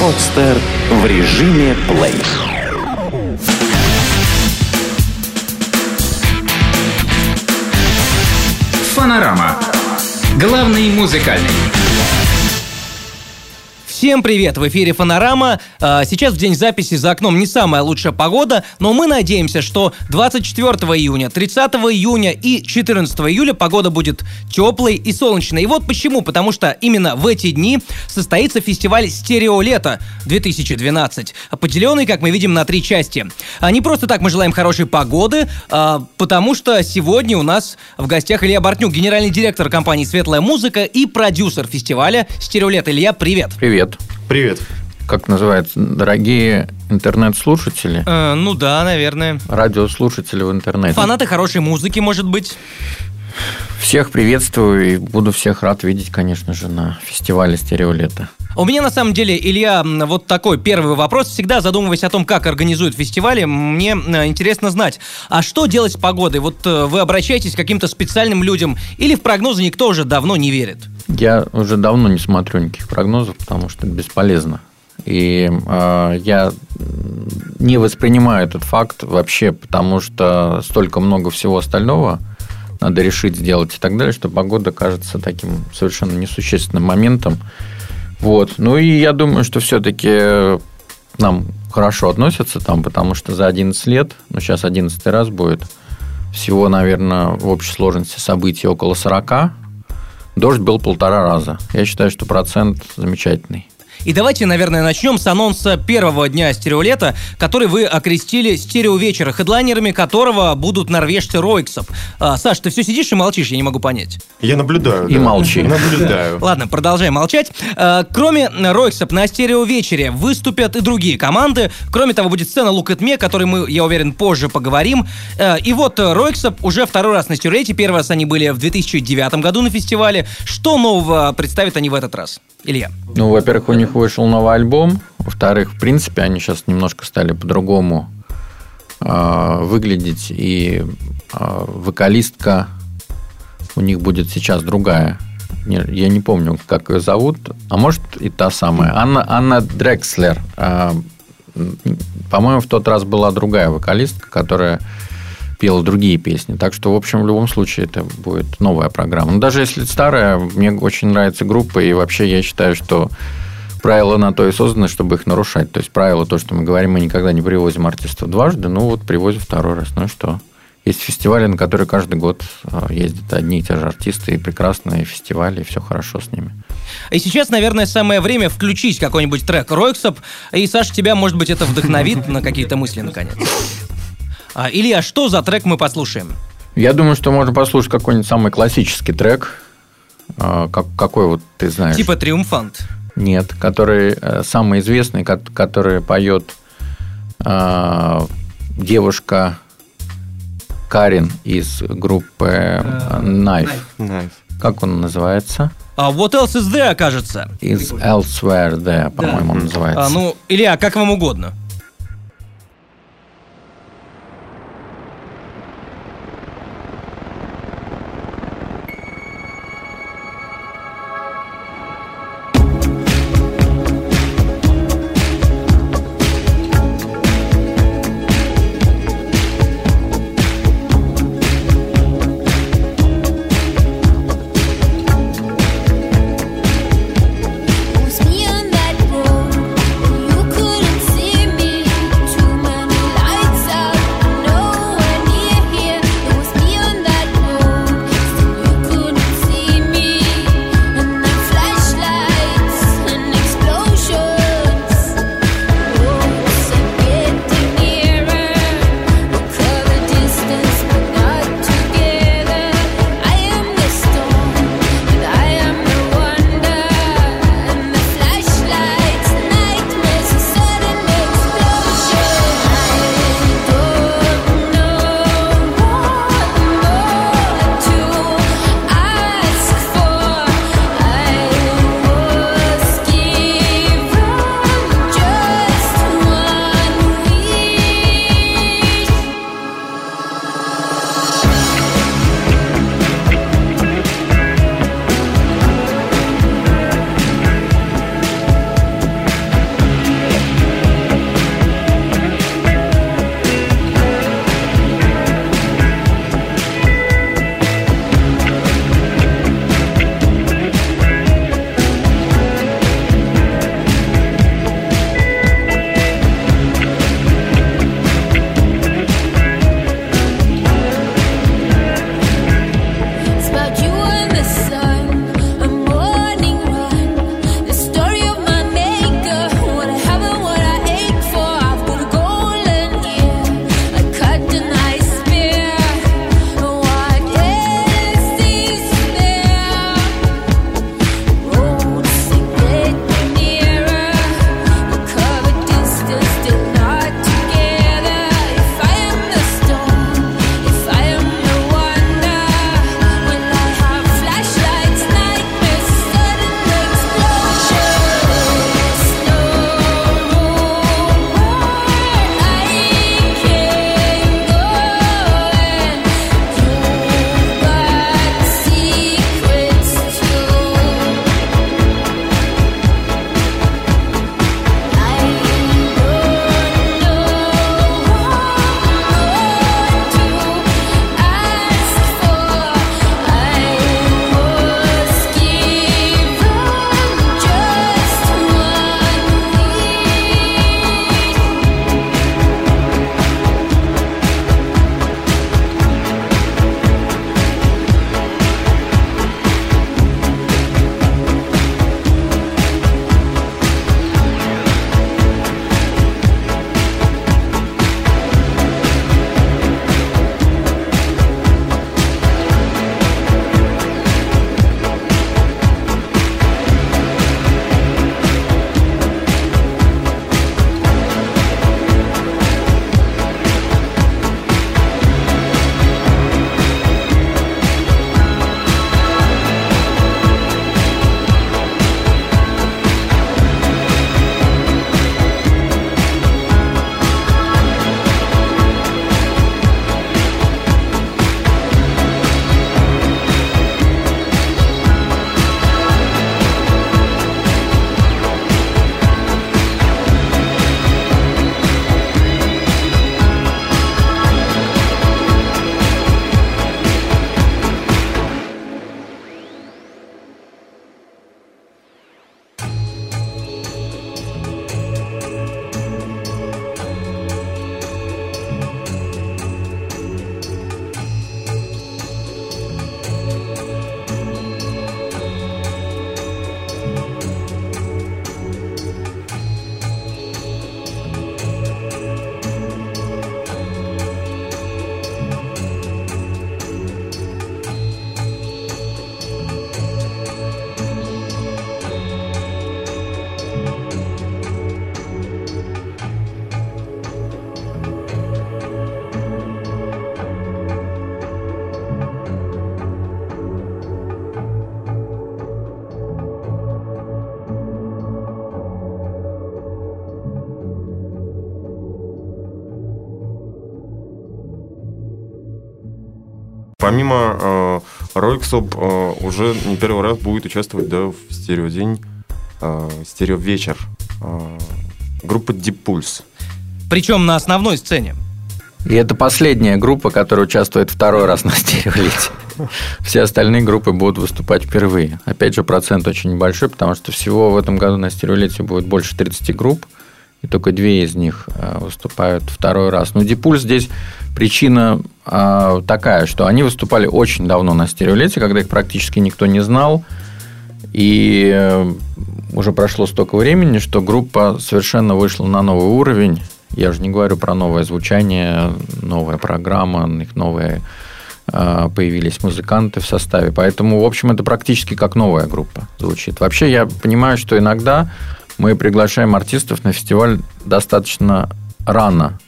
Подстер в режиме плей. Фанорама. Главный музыкальный. Всем привет! В эфире Фанорама. А, Сейчас в день записи за окном не самая лучшая погода, но мы надеемся, что 24 июня, 30 июня и 14 июля погода будет теплой и солнечной. И вот почему. Потому что именно в эти дни состоится фестиваль «Стерео лето» 2012, поделенный, как мы видим, на три части. А Не просто так мы желаем хорошей погоды, а, потому что сегодня у нас в гостях Илья Бортнюк, генеральный директор компании «Светлая музыка» и продюсер фестиваля «Стерео лето». Илья, привет! Привет. Привет. Как называется? Дорогие интернет-слушатели, Э, ну да, наверное. радиослушатели в интернете. Фанаты хорошей музыки, может быть. Всех приветствую и буду всех рад видеть, конечно же, на фестивале «Стереолето». У меня на самом деле, Илья, вот такой первый вопрос. Всегда задумываясь о том, как организуют фестивали, мне интересно знать, а что делать с погодой? Вот э, вы обращаетесь к каким-то специальным людям или в прогнозы никто уже давно не верит? Я уже давно не смотрю никаких прогнозов, потому что это бесполезно. И э, я не воспринимаю этот факт вообще, потому что столько много всего остального надо решить, сделать и так далее, что погода кажется таким совершенно несущественным моментом. Вот. Ну и я думаю, что все-таки нам хорошо относятся там, потому что за 11 лет, ну сейчас 11 раз будет, всего, наверное, в общей сложности событий около 40, дождь был полтора раза. Я считаю, что процент замечательный. И давайте, наверное, начнем с анонса первого дня стереолета, который вы окрестили стереовечера, хедлайнерами которого будут норвежцы Ройксов. А, Саш, ты все сидишь и молчишь, я не могу понять. Я наблюдаю. И да. молчи. Наблюдаю. Ладно, продолжаем молчать. Э, Кроме Ройксов на стереовечере выступят и другие команды. Кроме того, будет сцена Look at Me, о которой мы, я уверен, позже поговорим. Э, И вот э, Ройксов уже второй раз на стереолете. Первый раз они были в 2009 году на фестивале. Что нового представят они в этот раз? Илья. Ну, во-первых, у них вышел новый альбом. Во-вторых, в принципе, они сейчас немножко стали по-другому э, выглядеть. И э, вокалистка у них будет сейчас другая. Не- я не помню, как ее зовут. А может, и та самая. Анна, Анна Дрекслер. Э, по-моему, в тот раз была другая вокалистка, которая пела другие песни. Так что, в общем, в любом случае это будет новая программа. Но даже если старая, мне очень нравится группа, и вообще я считаю, что правила на то и созданы, чтобы их нарушать. То есть правило то, что мы говорим, мы никогда не привозим артистов дважды, ну вот привозим второй раз. Ну и что? Есть фестивали, на которые каждый год э, ездят одни и те же артисты, и прекрасные фестивали, и все хорошо с ними. И сейчас, наверное, самое время включить какой-нибудь трек Ройксов. И, Саша, тебя, может быть, это вдохновит на какие-то мысли, наконец. А, Илья, что за трек мы послушаем? Я думаю, что можно послушать какой-нибудь самый классический трек. Э, как, какой вот ты знаешь? Типа «Триумфант». Нет, который э, самый известный, ко- который поет э, девушка Карин из группы э, Knife. Nice. Как он называется? А What else is there, кажется? Из Elsewhere There, по-моему, он называется. А, ну, Илья, как вам угодно. Помимо э, Ройксоп э, уже не первый раз будет участвовать да, в стереодень, э, стереовечер э, группа Deep Pulse. Причем на основной сцене. И это последняя группа, которая участвует второй раз на стереолите. Все остальные группы будут выступать впервые. Опять же, процент очень небольшой, потому что всего в этом году на стереолите будет больше 30 групп, и только две из них э, выступают второй раз. Но Дипульс здесь причина э, такая, что они выступали очень давно на стереолете, когда их практически никто не знал, и э, уже прошло столько времени, что группа совершенно вышла на новый уровень. Я же не говорю про новое звучание, новая программа, у них новые появились музыканты в составе. Поэтому, в общем, это практически как новая группа звучит. Вообще, я понимаю, что иногда мы приглашаем артистов на фестиваль достаточно рано.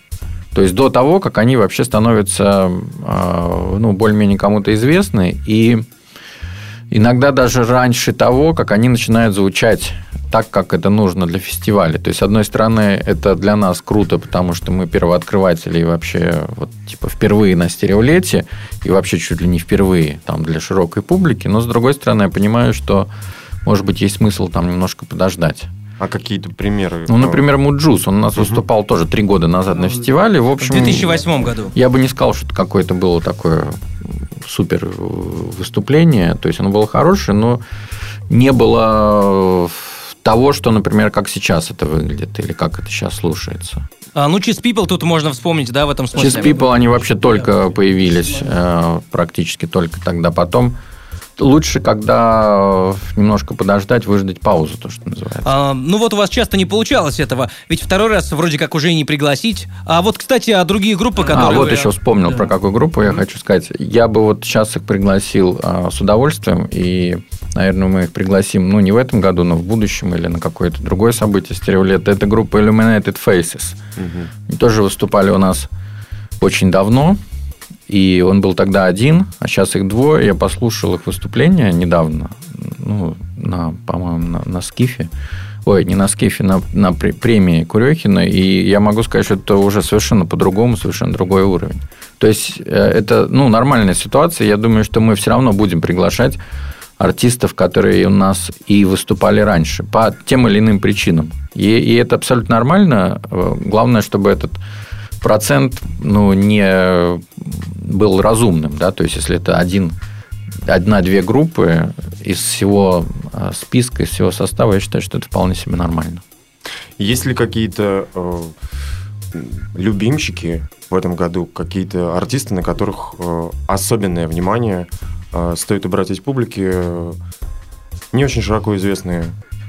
То есть до того, как они вообще становятся а, ну, более-менее кому-то известны. И иногда даже раньше того, как они начинают звучать так, как это нужно для фестиваля. То есть, с одной стороны, это для нас круто, потому что мы первооткрыватели и вообще вот, типа, впервые на стереолете, и вообще чуть ли не впервые там, для широкой публики. Но, с другой стороны, я понимаю, что, может быть, есть смысл там немножко подождать. А какие-то примеры? Ну, например, Муджус. Он у нас угу. выступал тоже три года назад на фестивале. В общем, в 2008 году. Я бы не сказал, что это какое-то было такое супер выступление. То есть, оно было хорошее, но не было того, что, например, как сейчас это выглядит или как это сейчас слушается. А, ну, Cheese People тут можно вспомнить, да, в этом смысле. Cheese People, они вообще только появились, э, практически только тогда. Потом лучше, когда немножко подождать, выждать паузу, то, что называется. А, ну вот у вас часто не получалось этого, ведь второй раз вроде как уже и не пригласить. А вот, кстати, а другие группы, которые... А, вот вы... еще вспомнил, да. про какую группу я хочу сказать. Я бы вот сейчас их пригласил а, с удовольствием, и, наверное, мы их пригласим, ну, не в этом году, но в будущем или на какое-то другое событие стереолет. Это группа Illuminated Faces. Угу. Они тоже выступали у нас очень давно, и он был тогда один, а сейчас их двое. Я послушал их выступление недавно, ну, на, по-моему, на, на Скифе. Ой, не на Скифе, на, на премии Курехина. И я могу сказать, что это уже совершенно по-другому, совершенно другой уровень. То есть, э, это ну, нормальная ситуация. Я думаю, что мы все равно будем приглашать артистов, которые у нас и выступали раньше, по тем или иным причинам. И, и это абсолютно нормально. Э, главное, чтобы этот процент ну, не был разумным. Да? То есть, если это один, одна-две группы из всего а, списка, из всего состава, я считаю, что это вполне себе нормально. Есть ли какие-то э, любимчики в этом году, какие-то артисты, на которых э, особенное внимание э, стоит убрать из публики, э, не очень широко известные?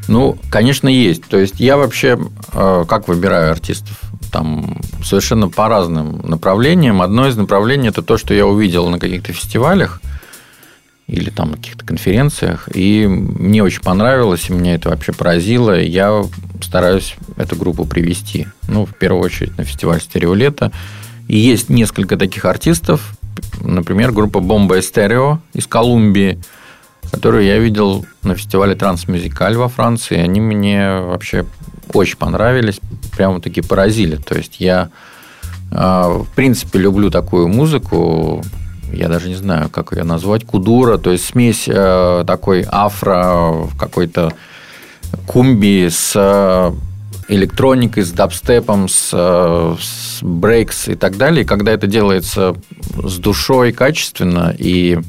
Ну, конечно, есть. То есть я вообще э, как выбираю артистов? Там совершенно по разным направлениям. Одно из направлений – это то, что я увидел на каких-то фестивалях или там каких-то конференциях, и мне очень понравилось, и меня это вообще поразило. Я стараюсь эту группу привести. Ну, в первую очередь, на фестиваль «Стереолето». И есть несколько таких артистов, например, группа «Бомба Стерео» из Колумбии, которую я видел на фестивале «Трансмюзикаль» во Франции. Они мне вообще очень понравились, прямо-таки поразили. То есть я, а, в принципе, люблю такую музыку, я даже не знаю, как ее назвать, кудура, то есть смесь а, такой афро, какой-то кумби с а, электроникой, с дабстепом, с, с брейкс и так далее. И когда это делается с душой, качественно и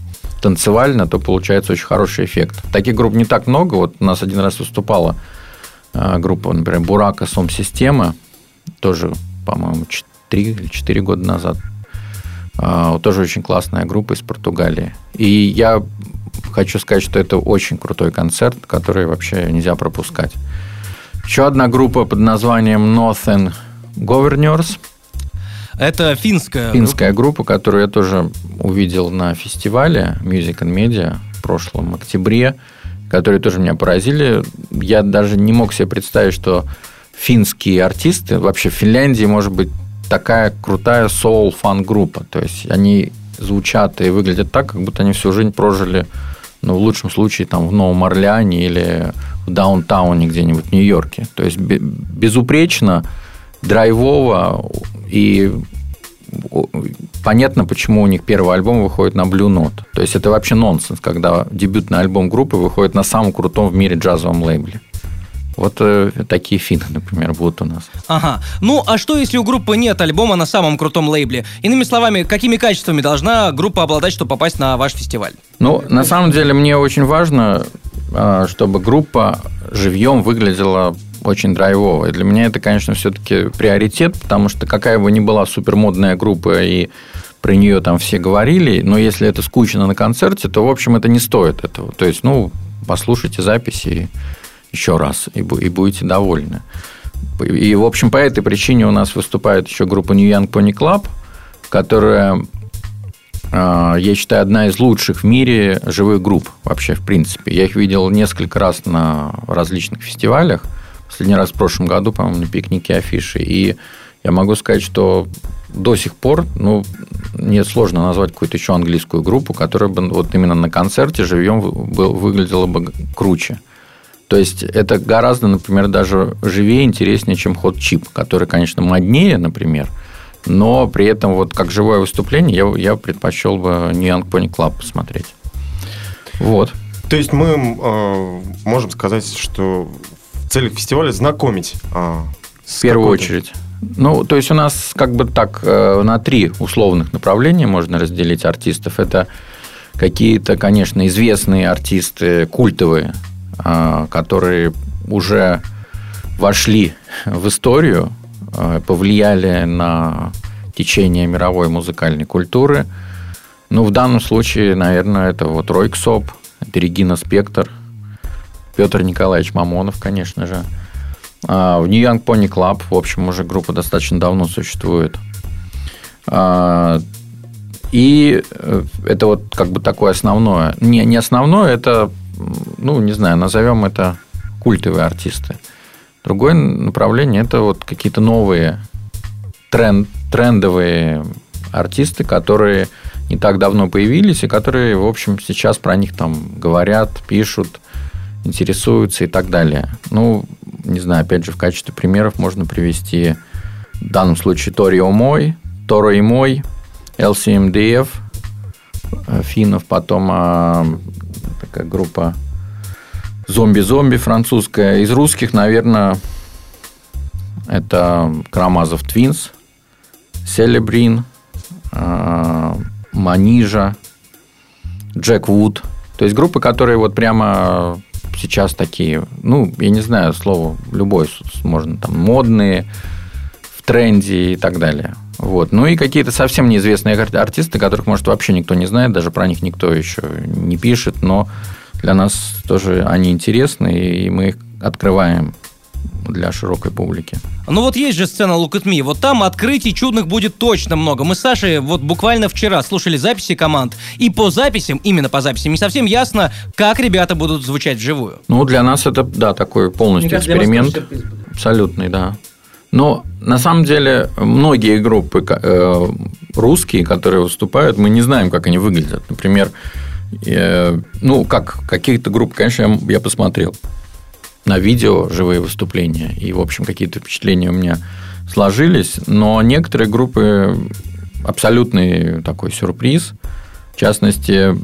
танцевально, то получается очень хороший эффект. Таких групп не так много. Вот у нас один раз выступала группа, например, Бурака Сом-система, тоже, по-моему, 3 или 4 года назад. А, тоже очень классная группа из Португалии. И я хочу сказать, что это очень крутой концерт, который вообще нельзя пропускать. Еще одна группа под названием Northern Governors. Это финская Финская группа, группа которую я тоже увидел на фестивале Music and Media в прошлом октябре которые тоже меня поразили. Я даже не мог себе представить, что финские артисты, вообще в Финляндии может быть такая крутая соул-фан-группа. То есть они звучат и выглядят так, как будто они всю жизнь прожили, ну, в лучшем случае, там, в Новом Орлеане или в даунтауне где-нибудь в Нью-Йорке. То есть безупречно, драйвово и понятно, почему у них первый альбом выходит на Blue Note. То есть это вообще нонсенс, когда дебютный альбом группы выходит на самом крутом в мире джазовом лейбле. Вот э, такие финны, например, будут у нас. Ага. Ну, а что, если у группы нет альбома на самом крутом лейбле? Иными словами, какими качествами должна группа обладать, чтобы попасть на ваш фестиваль? Ну, на самом деле, мне очень важно, э, чтобы группа живьем выглядела очень драйвово. Для меня это, конечно, все-таки приоритет, потому что какая бы ни была супермодная группа и про нее там все говорили, но если это скучно на концерте, то, в общем, это не стоит этого. То есть, ну, послушайте записи еще раз, и, и будете довольны. И, в общем, по этой причине у нас выступает еще группа New Young Pony Club, которая, а, я считаю, одна из лучших в мире живых групп вообще, в принципе. Я их видел несколько раз на различных фестивалях. Последний раз в прошлом году, по-моему, на пикнике афиши. И я могу сказать, что до сих пор, ну, мне сложно назвать какую-то еще английскую группу, которая бы вот именно на концерте живьем выглядела бы круче. То есть это гораздо, например, даже живее, интереснее, чем ход чип, который, конечно, моднее, например, но при этом вот как живое выступление я, я предпочел бы New Young Pony Club посмотреть. Вот. То есть мы э, можем сказать, что в целях фестиваля знакомить э, В первую очередь. Ну, то есть у нас как бы так э, на три условных направления можно разделить артистов. Это какие-то, конечно, известные артисты, культовые, а, которые уже вошли в историю, а, повлияли на течение мировой музыкальной культуры. Ну, в данном случае, наверное, это вот Ройксоп, это Регина Спектр, Петр Николаевич Мамонов, конечно же. А, в New Young Pony Club, в общем, уже группа достаточно давно существует. И э, это вот как бы такое основное. Не, не основное, это ну, не знаю, назовем это культовые артисты. Другое направление – это вот какие-то новые тренд, трендовые артисты, которые не так давно появились, и которые, в общем, сейчас про них там говорят, пишут, интересуются и так далее. Ну, не знаю, опять же, в качестве примеров можно привести в данном случае Торио Мой, Торо и Мой, LCMDF, э, финнов, потом а, такая группа зомби-зомби французская. Из русских, наверное, это Крамазов Твинс, Селебрин, а, Манижа, Джек Вуд. То есть группы, которые вот прямо сейчас такие, ну, я не знаю слово, любое можно там, модные, в тренде и так далее. Вот. Ну и какие-то совсем неизвестные артисты, которых, может, вообще никто не знает, даже про них никто еще не пишет, но для нас тоже они интересны, и мы их открываем для широкой публики. Ну вот есть же сцена Look at Me, вот там открытий чудных будет точно много. Мы с Сашей вот буквально вчера слушали записи команд, и по записям, именно по записям, не совсем ясно, как ребята будут звучать вживую. Ну, для нас это, да, такой полностью эксперимент. Абсолютный, да. Но на самом деле многие группы э, русские, которые выступают, мы не знаем, как они выглядят. Например, э, ну, как каких-то групп, конечно, я, я посмотрел на видео живые выступления, и, в общем, какие-то впечатления у меня сложились, но некоторые группы абсолютный такой сюрприз. В частности,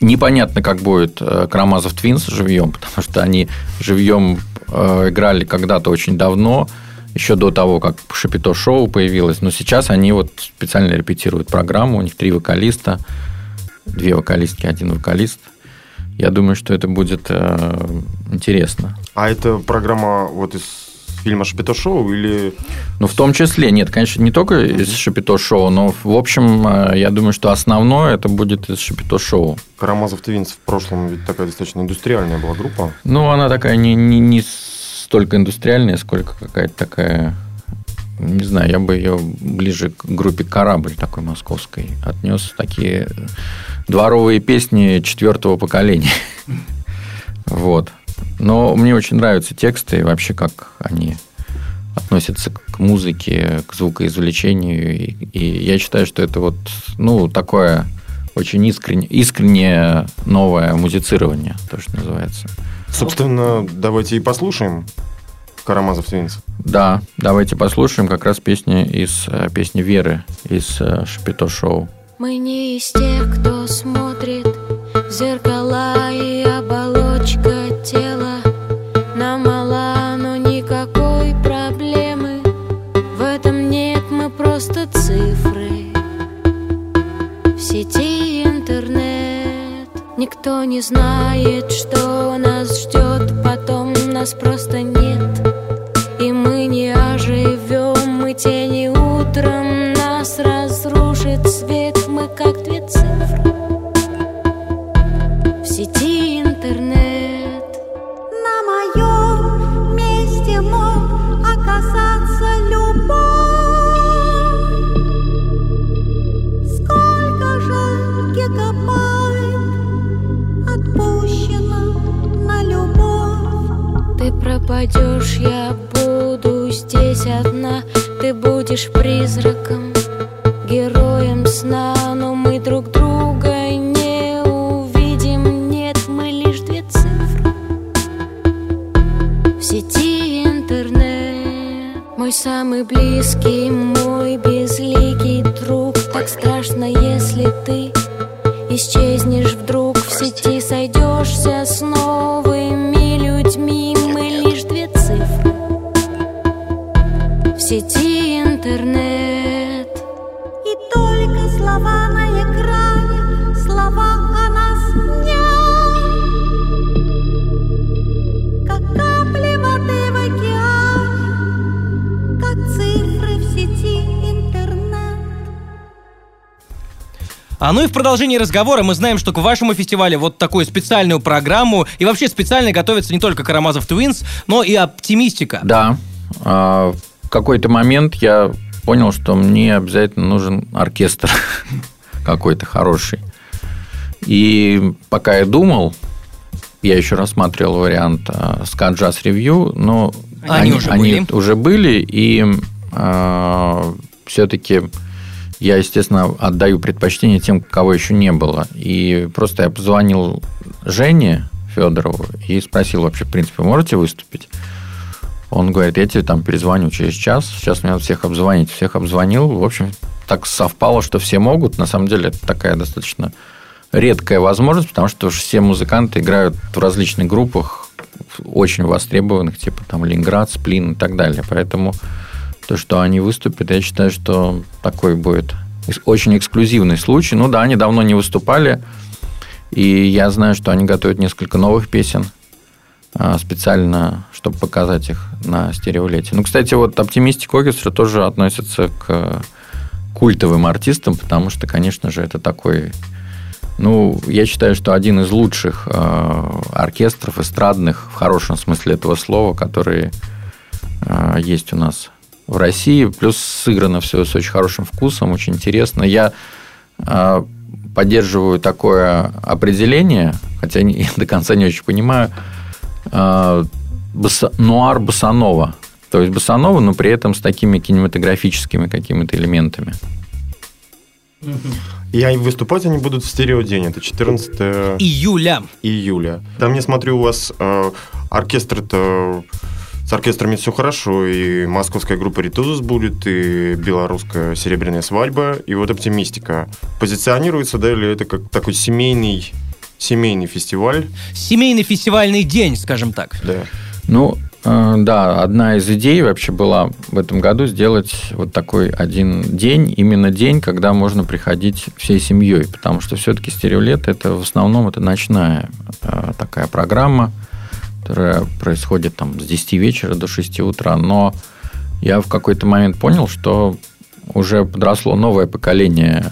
непонятно, как будет э, Karamazov Twins живьем, потому что они живьем э, играли когда-то очень давно, еще до того, как Шапито Шоу появилось. Но сейчас они вот специально репетируют программу. У них три вокалиста, две вокалистки, один вокалист. Я думаю, что это будет э, интересно. А это программа вот из фильма Шапито Шоу или... Ну, в том числе, нет, конечно, не только из Шапито Шоу, но, в общем, э, я думаю, что основное это будет из Шапито Шоу. Karamazov Twins в прошлом ведь такая достаточно индустриальная была группа. Ну, она такая не, не, не столько индустриальная, сколько какая-то такая не знаю, я бы ее ближе к группе «Корабль» такой московской отнес. Такие дворовые песни четвертого поколения. Вот. Но мне очень нравятся тексты вообще, как они относятся к музыке, к звукоизвлечению. И, и я считаю, что это вот, ну, такое очень искренне, искреннее новое музицирование, то, что называется. Собственно, давайте и послушаем Карамазов Твинс? Да, давайте послушаем как раз песни из э, песни Веры из э, Шапито Шоу. Мы не из тех, кто смотрит в зеркала и оболочка тела. Нам мала, но никакой проблемы. В этом нет, мы просто цифры. В сети интернет Никто не знает, что нас ждет. Потом Нас просто нет мы тени утром Нас разрушит свет, мы как две цифры В сети интернет На моем месте мог оказаться любой. Сколько же гигабайт отпущено на любовь? Ты пропадешь, я буду здесь одна Ты будешь призраком, героем сна Но мы друг друга не увидим. Нет, мы лишь две цифры В сети интернет. Мой самый близкий, мой безликий друг. Так страшно, если ты Исчезнешь А ну и в продолжении разговора мы знаем, что к вашему фестивалю вот такую специальную программу и вообще специально готовится не только Карамазов Твинс, но и Оптимистика. Да, а, в какой-то момент я понял, что мне обязательно нужен оркестр какой-то хороший. И пока я думал, я еще рассматривал вариант Ska Jazz Review, но Они уже были. уже были, и все-таки я, естественно, отдаю предпочтение тем, кого еще не было. И просто я позвонил Жене Федорову и спросил вообще, в принципе, можете выступить? Он говорит, я тебе там перезвоню через час. Сейчас мне надо всех обзвонить. Всех обзвонил. В общем, так совпало, что все могут. На самом деле, это такая достаточно редкая возможность, потому что все музыканты играют в различных группах, очень востребованных, типа там Ленинград, Сплин и так далее. Поэтому то, что они выступят, я считаю, что такой будет очень эксклюзивный случай. Ну да, они давно не выступали, и я знаю, что они готовят несколько новых песен а, специально, чтобы показать их на стереолете. Ну, кстати, вот Оптимистик Оркестра тоже относится к культовым артистам, потому что, конечно же, это такой... Ну, я считаю, что один из лучших э, оркестров эстрадных, в хорошем смысле этого слова, которые э, есть у нас в России. Плюс сыграно все с очень хорошим вкусом, очень интересно. Я э, поддерживаю такое определение, хотя не, до конца не очень понимаю, э, баса, нуар басанова. То есть басанова, но при этом с такими кинематографическими какими-то элементами. И они- выступать они будут в стереодень. Это 14 Июля. июля. Там, я смотрю, у вас э, оркестр-то... С оркестрами все хорошо, и московская группа «Ритузус» будет, и белорусская «Серебряная свадьба», и вот «Оптимистика». Позиционируется, да, или это как такой семейный, семейный фестиваль? Семейный фестивальный день, скажем так. Да. Ну, э, да, одна из идей вообще была в этом году сделать вот такой один день, именно день, когда можно приходить всей семьей, потому что все-таки стереолет это в основном это ночная э, такая программа, которая происходит там с 10 вечера до 6 утра, но я в какой-то момент понял, что уже подросло новое поколение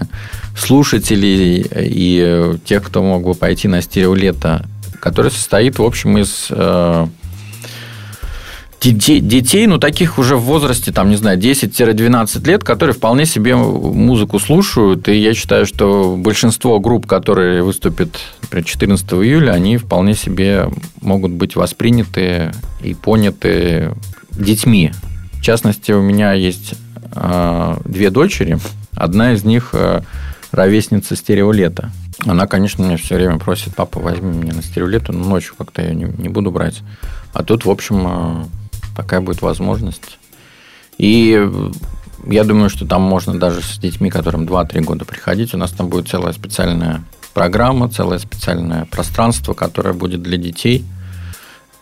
слушателей и тех, кто мог бы пойти на стереолето, которое состоит, в общем, из э, детей, ну, таких уже в возрасте, там, не знаю, 10-12 лет, которые вполне себе музыку слушают. И я считаю, что большинство групп, которые выступят, например, 14 июля, они вполне себе могут быть восприняты и поняты детьми. В частности, у меня есть э, две дочери. Одна из них э, ровесница стереолета. Она, конечно, меня все время просит, папа, возьми меня на стереолету, но ночью как-то я не, не буду брать. А тут, в общем, э, такая будет возможность. И э, я думаю, что там можно даже с детьми, которым 2-3 года приходить, у нас там будет целая специальная программа, целое специальное пространство, которое будет для детей –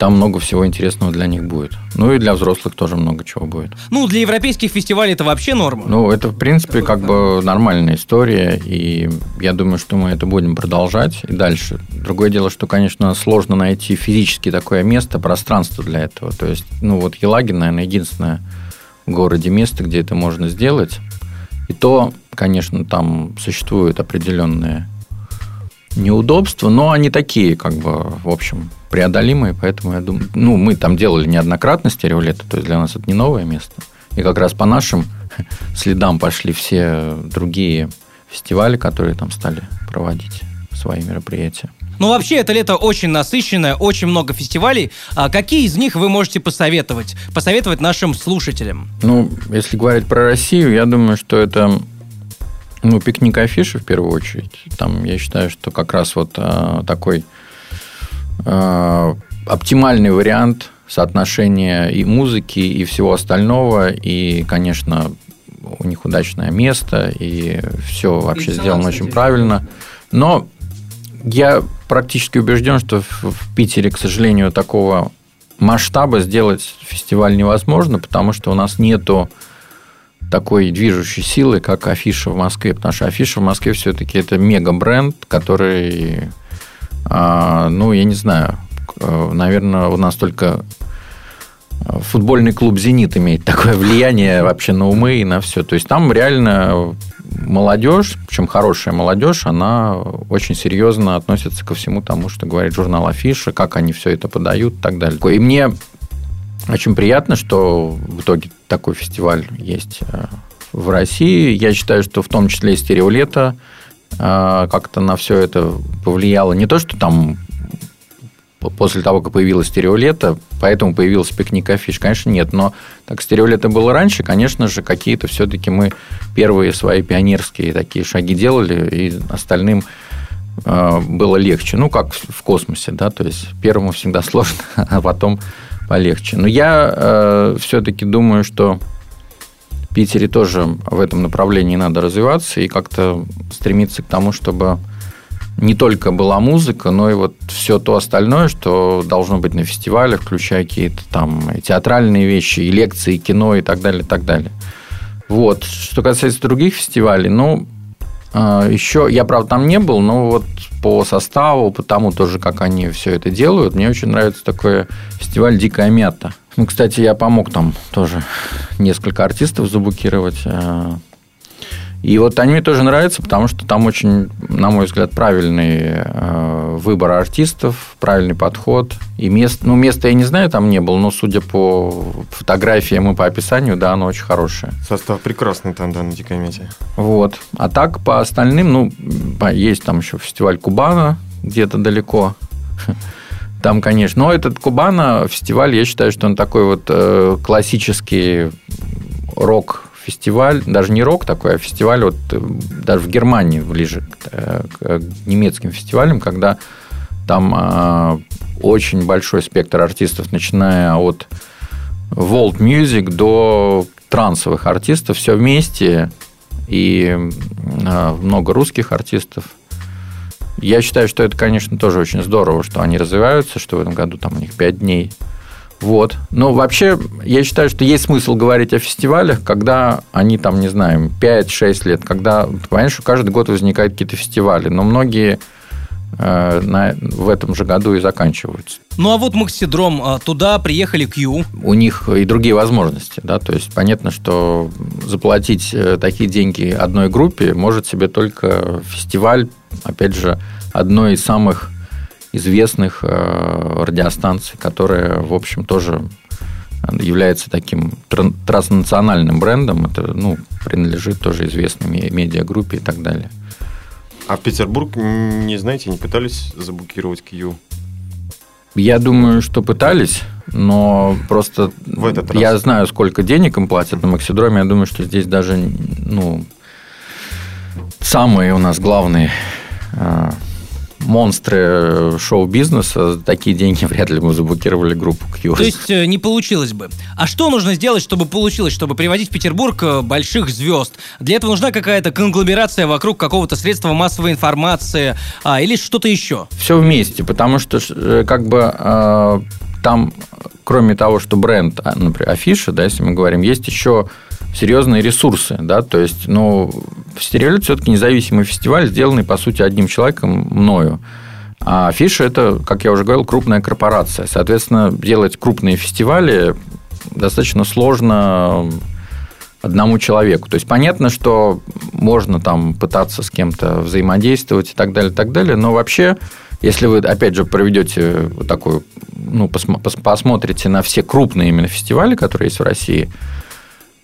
там много всего интересного для них будет. Ну и для взрослых тоже много чего будет. Ну, для европейских фестивалей это вообще норма. Ну, это, в принципе, как бы нормальная история, и я думаю, что мы это будем продолжать и дальше. Другое дело, что, конечно, сложно найти физически такое место, пространство для этого. То есть, ну, вот Елагин, наверное, единственное в городе место, где это можно сделать. И то, конечно, там существуют определенные неудобства, но они такие, как бы, в общем, преодолимые, поэтому я думаю, ну, мы там делали неоднократно стереолеты, то есть для нас это не новое место. И как раз по нашим следам пошли все другие фестивали, которые там стали проводить свои мероприятия. Ну, вообще, это лето очень насыщенное, очень много фестивалей. А какие из них вы можете посоветовать? Посоветовать нашим слушателям? Ну, если говорить про Россию, я думаю, что это ну, пикник афиши в первую очередь. Там я считаю, что как раз вот а, такой а, оптимальный вариант соотношения и музыки, и всего остального. И, конечно, у них удачное место, и все вообще и сделано очень правильно. Но я практически убежден, что в, в Питере, к сожалению, такого масштаба сделать фестиваль невозможно, потому что у нас нету такой движущей силы, как афиша в Москве, потому что афиша в Москве все-таки это мега-бренд, который, а, ну, я не знаю, наверное, у нас только футбольный клуб «Зенит» имеет такое влияние вообще на умы и на все. То есть там реально молодежь, причем хорошая молодежь, она очень серьезно относится ко всему тому, что говорит журнал Афиша, как они все это подают и так далее. И мне очень приятно, что в итоге такой фестиваль есть э, в России. Я считаю, что в том числе и стереолето э, как-то на все это повлияло. Не то, что там после того, как появилось стереолето, поэтому появился пикник афиш. Конечно, нет, но так стереолето было раньше, конечно же, какие-то все-таки мы первые свои пионерские такие шаги делали, и остальным э, было легче. Ну, как в космосе, да, то есть первому всегда сложно, а потом полегче. Но я э, все-таки думаю, что в Питере тоже в этом направлении надо развиваться и как-то стремиться к тому, чтобы не только была музыка, но и вот все то остальное, что должно быть на фестивале, включая какие-то там театральные вещи, и лекции, и кино, и так далее, и так далее. Вот. Что касается других фестивалей, ну, Еще, я, правда, там не был, но вот по составу, по тому тоже, как они все это делают, мне очень нравится такой фестиваль «Дикая мята». Ну, кстати, я помог там тоже несколько артистов забукировать. И вот они мне тоже нравятся, потому что там очень, на мой взгляд, правильный э, выбор артистов, правильный подход. И место, ну, место я не знаю, там не было, но судя по фотографиям и по описанию, да, оно очень хорошее. Состав прекрасный там, да, на Дикомете. Вот. А так, по остальным, ну, есть там еще фестиваль Кубана где-то далеко. Там, конечно, но этот Кубана фестиваль, я считаю, что он такой вот э, классический рок фестиваль, даже не рок такой, а фестиваль вот э, даже в Германии ближе к, э, к немецким фестивалям, когда там э, очень большой спектр артистов, начиная от world music до трансовых артистов, все вместе, и э, много русских артистов. Я считаю, что это, конечно, тоже очень здорово, что они развиваются, что в этом году там у них 5 дней – вот. Но вообще, я считаю, что есть смысл говорить о фестивалях, когда они там, не знаю, 5-6 лет, когда, понимаешь, что каждый год возникают какие-то фестивали, но многие э, на, в этом же году и заканчиваются. Ну а вот Максидром, э, туда приехали Q. У них и другие возможности, да, то есть понятно, что заплатить э, такие деньги одной группе может себе только фестиваль, опять же, одной из самых известных э, радиостанций, которая, в общем, тоже является таким транснациональным брендом. Это ну, принадлежит тоже известной медиагруппе и так далее. А в Петербург, не знаете, не пытались заблокировать Кью? Я думаю, что пытались, но просто в этот раз. я знаю, сколько денег им платят на Максидроме. Я думаю, что здесь даже ну, самые у нас главные э, монстры шоу-бизнеса, за такие деньги вряд ли мы заблокировали группу Cure. То есть э, не получилось бы. А что нужно сделать, чтобы получилось, чтобы приводить в Петербург э, больших звезд? Для этого нужна какая-то конгломерация вокруг какого-то средства массовой информации а, или что-то еще? Все вместе, потому что э, как бы э, там, кроме того, что бренд, а, например, афиша, да, если мы говорим, есть еще серьезные ресурсы, да, то есть, ну, Стереолит все-таки независимый фестиваль, сделанный, по сути, одним человеком, мною. А Афиша – это, как я уже говорил, крупная корпорация. Соответственно, делать крупные фестивали достаточно сложно одному человеку. То есть понятно, что можно там пытаться с кем-то взаимодействовать и так далее, и так далее, но вообще, если вы, опять же, проведете вот такую, ну, посмотрите на все крупные именно фестивали, которые есть в России,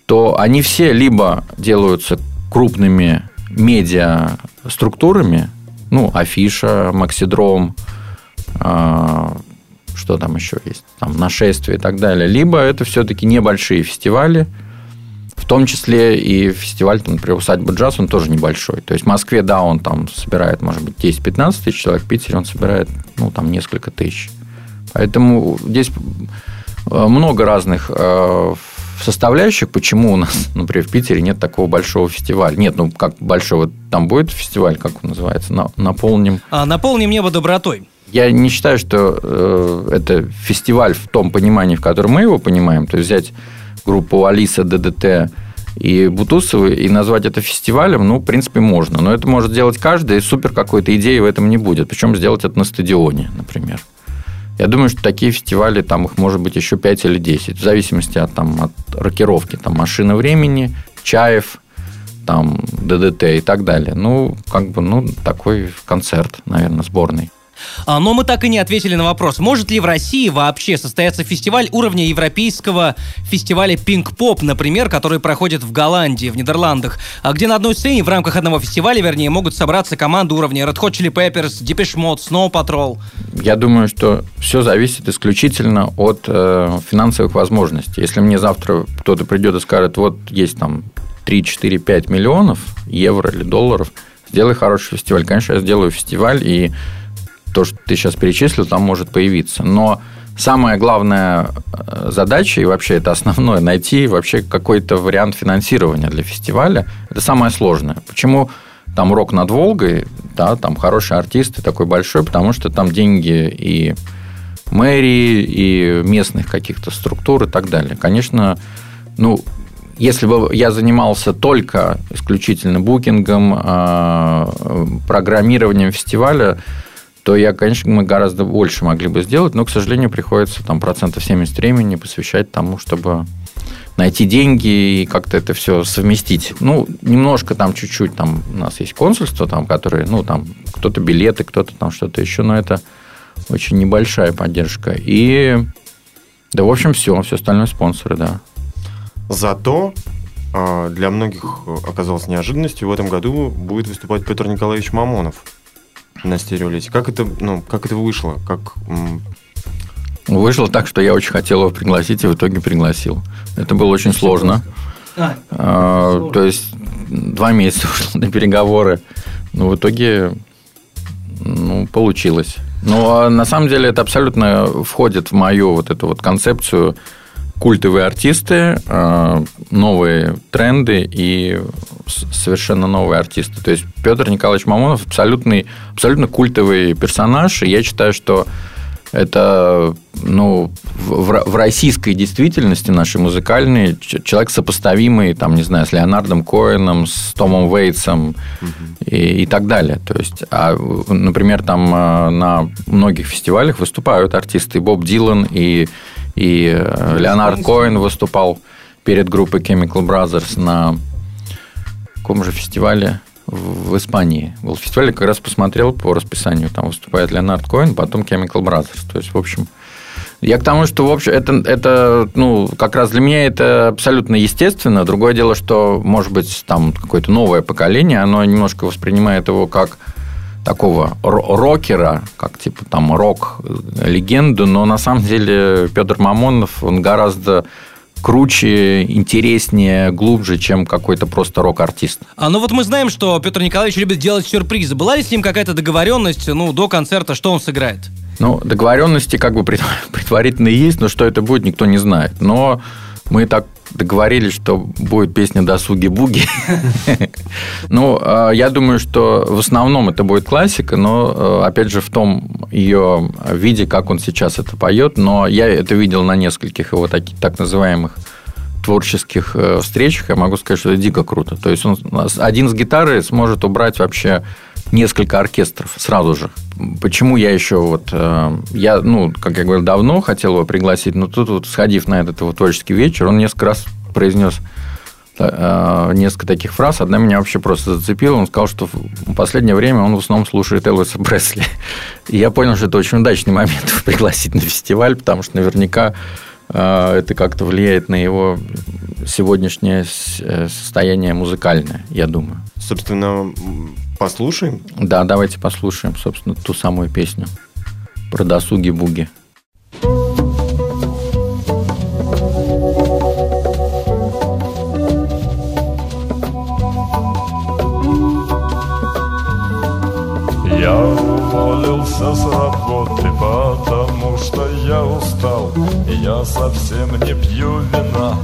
то они все либо делаются крупными медиа структурами, ну, Афиша, Максидром, а, что там еще есть, там, нашествие и так далее, либо это все-таки небольшие фестивали, в том числе и фестиваль, там, например, «Усадьба джаз», он тоже небольшой. То есть в Москве, да, он там собирает, может быть, 10-15 тысяч человек, в Питере он собирает, ну, там, несколько тысяч. Поэтому здесь э, много разных э, составляющих, почему у нас, например, в Питере нет такого большого фестиваля. Нет, ну как большого, там будет фестиваль, как он называется, на, наполним... А, наполним небо добротой. Я не считаю, что э, это фестиваль в том понимании, в котором мы его понимаем. То есть взять группу Алиса, ДДТ и Бутусовы и назвать это фестивалем, ну, в принципе, можно. Но это может сделать каждый, и супер какой-то идеи в этом не будет. Причем сделать это на стадионе, например. Я думаю, что такие фестивали, там их может быть еще 5 или 10, в зависимости от, там, от рокировки. Там «Машина времени», «Чаев», там ДДТ и так далее. Ну, как бы, ну, такой концерт, наверное, сборный. А, но мы так и не ответили на вопрос, может ли в России вообще состояться фестиваль уровня европейского фестиваля Pop, например, который проходит в Голландии, в Нидерландах, а где на одной сцене в рамках одного фестиваля, вернее, могут собраться команды уровня Red Hot Chili Peppers, Depeche Mode, Snow Patrol. Я думаю, что все зависит исключительно от э, финансовых возможностей. Если мне завтра кто-то придет и скажет, вот есть там 3, 4, 5 миллионов евро или долларов, сделай хороший фестиваль. Конечно, я сделаю фестиваль, и то, что ты сейчас перечислил, там может появиться. Но самая главная э, задача, и вообще это основное, найти вообще какой-то вариант финансирования для фестиваля. Это самое сложное. Почему там рок над Волгой, да, там хороший артист и такой большой, потому что там деньги и мэрии, и местных каких-то структур и так далее. Конечно, ну, если бы я занимался только исключительно букингом, а, программированием фестиваля, то я, конечно, мы гораздо больше могли бы сделать, но, к сожалению, приходится там процентов 70 времени посвящать тому, чтобы найти деньги и как-то это все совместить. Ну, немножко там чуть-чуть, там у нас есть консульство, там, которые, ну, там кто-то билеты, кто-то там что-то еще, но это очень небольшая поддержка. И, да, в общем, все, все остальное спонсоры, да. Зато а, для многих оказалось неожиданностью, в этом году будет выступать Петр Николаевич Мамонов на стереолите. Как это, ну, как это вышло? Как... Вышло так, что я очень хотел его пригласить, и в итоге пригласил. Это было очень сложно. А, а, то есть два месяца ушло на переговоры. Но в итоге ну, получилось. Но на самом деле это абсолютно входит в мою вот эту вот концепцию культовые артисты, а, новые тренды и совершенно новые артисты. То есть Петр Николаевич Мамонов абсолютный, абсолютно культовый персонаж, и я считаю, что это ну, в, в российской действительности нашей музыкальной человек сопоставимый, там, не знаю, с Леонардом Коэном, с Томом Вейтсом угу. и, и так далее. То есть, а, например, там а, на многих фестивалях выступают артисты Боб Дилан и и э, Леонард Коэн выступал перед группой Chemical Brothers на каком же фестивале в Испании. Был фестиваль, я как раз посмотрел по расписанию, там выступает Леонард Коэн, потом Chemical Brothers. То есть, в общем, я к тому, что, в общем, это, это, ну, как раз для меня это абсолютно естественно. Другое дело, что, может быть, там какое-то новое поколение, оно немножко воспринимает его как такого рокера, как типа там рок-легенду, но на самом деле Петр Мамонов, он гораздо круче, интереснее, глубже, чем какой-то просто рок-артист. А ну вот мы знаем, что Петр Николаевич любит делать сюрпризы. Была ли с ним какая-то договоренность, ну, до концерта, что он сыграет? Ну, договоренности как бы пред- предварительно есть, но что это будет, никто не знает. Но мы так договорились, что будет песня «Досуги-буги». Ну, э, я думаю, что в основном это будет классика, но, э, опять же, в том ее виде, как он сейчас это поет. Но я это видел на нескольких его таки- так называемых творческих э, встречах, я могу сказать, что это дико круто. То есть он один с гитары сможет убрать вообще несколько оркестров сразу же. Почему я еще вот... э, Я, ну, как я говорил, давно хотел его пригласить, но тут вот, сходив на этот его творческий вечер, он несколько раз произнес э, несколько таких фраз. Одна меня вообще просто зацепила. Он сказал, что в последнее время он в основном слушает Элвиса Пресли. И я понял, что это очень удачный момент пригласить на фестиваль, потому что наверняка э, это как-то влияет на его сегодняшнее состояние музыкальное, я думаю. Собственно, послушаем. Да, давайте послушаем, собственно, ту самую песню про досуги-буги. Я уволился с работы, потому что я устал Я совсем не пью вина,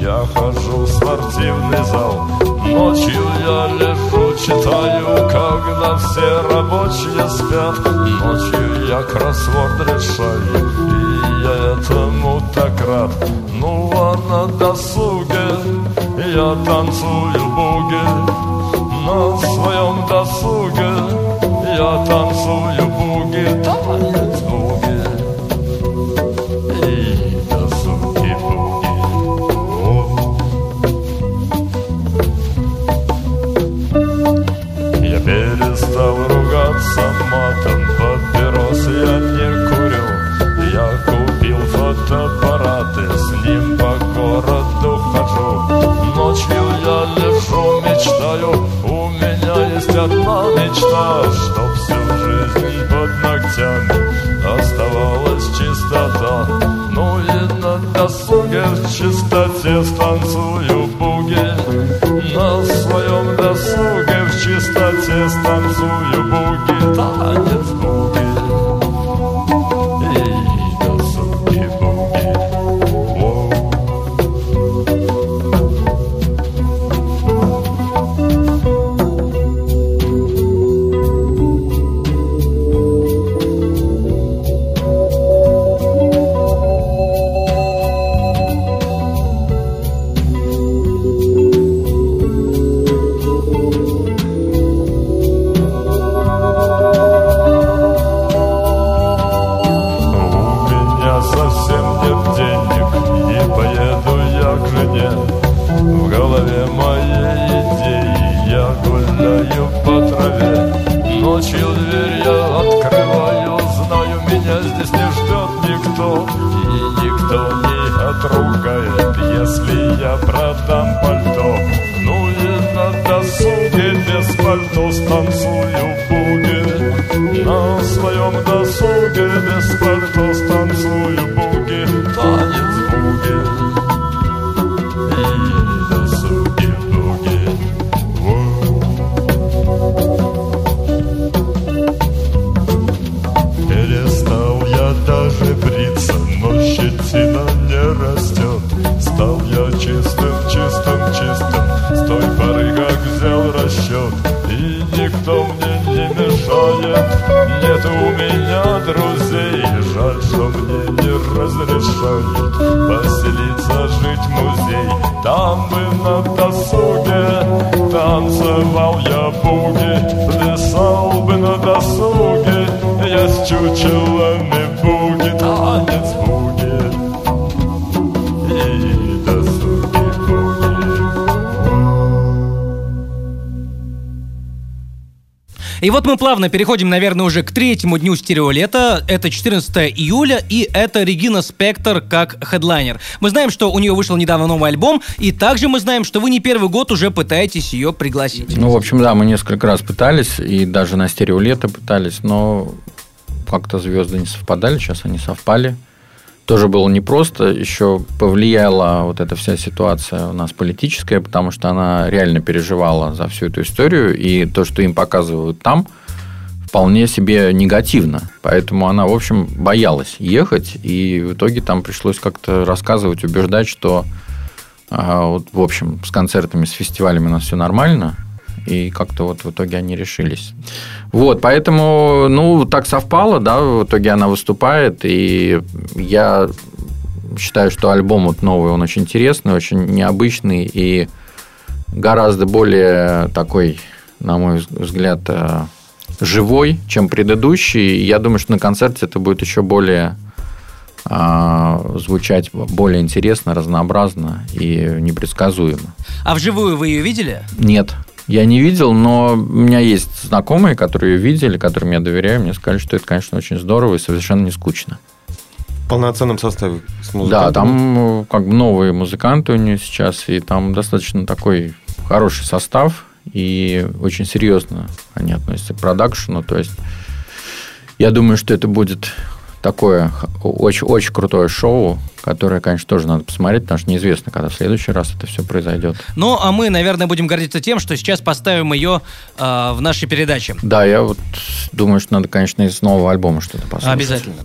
я хожу в спортивный зал Ночью я лежу, читаю, когда все рабочие спят. Ночью я кроссворд решаю, и я этому так рад. Ну а на досуге я танцую буги. На своем досуге я танцую перестал ругаться матом, папирос я не курю. Я купил фотоаппарат и с ним по городу хожу. Ночью я лежу, мечтаю, у меня есть одна мечта, чтоб всю жизнь под ногтями оставалась чистота. Ну и на досуге в чистоте станцую буги. На своем досуге в чистоте станцую буги. Танец вот мы плавно переходим, наверное, уже к третьему дню стереолета. Это 14 июля, и это Регина Спектор как хедлайнер. Мы знаем, что у нее вышел недавно новый альбом, и также мы знаем, что вы не первый год уже пытаетесь ее пригласить. Ну, в общем, да, мы несколько раз пытались, и даже на стереолето пытались, но как-то звезды не совпадали, сейчас они совпали. Тоже было непросто. Еще повлияла вот эта вся ситуация у нас политическая, потому что она реально переживала за всю эту историю. И то, что им показывают там, вполне себе негативно. Поэтому она, в общем, боялась ехать. И в итоге там пришлось как-то рассказывать, убеждать, что а, вот, в общем, с концертами, с фестивалями у нас все нормально. И как-то вот в итоге они решились. Вот, поэтому, ну, так совпало, да, в итоге она выступает, и я считаю, что альбом вот новый, он очень интересный, очень необычный и гораздо более такой, на мой взгляд, э, живой, чем предыдущий. Я думаю, что на концерте это будет еще более а, звучать более интересно, разнообразно и непредсказуемо. А вживую вы ее видели? Нет, я не видел, но у меня есть знакомые, которые ее видели, которым я доверяю. Мне сказали, что это, конечно, очень здорово и совершенно не скучно. В полноценном составе с Да, там э, как бы новые музыканты у нее сейчас, и там достаточно такой хороший состав, и очень серьезно они относятся к продакшену. То есть я думаю, что это будет такое очень, очень крутое шоу, которое, конечно, тоже надо посмотреть, потому что неизвестно, когда в следующий раз это все произойдет. Ну, а мы, наверное, будем гордиться тем, что сейчас поставим ее э, в нашей передаче. Да, я вот думаю, что надо, конечно, из нового альбома что-то послушать. Обязательно.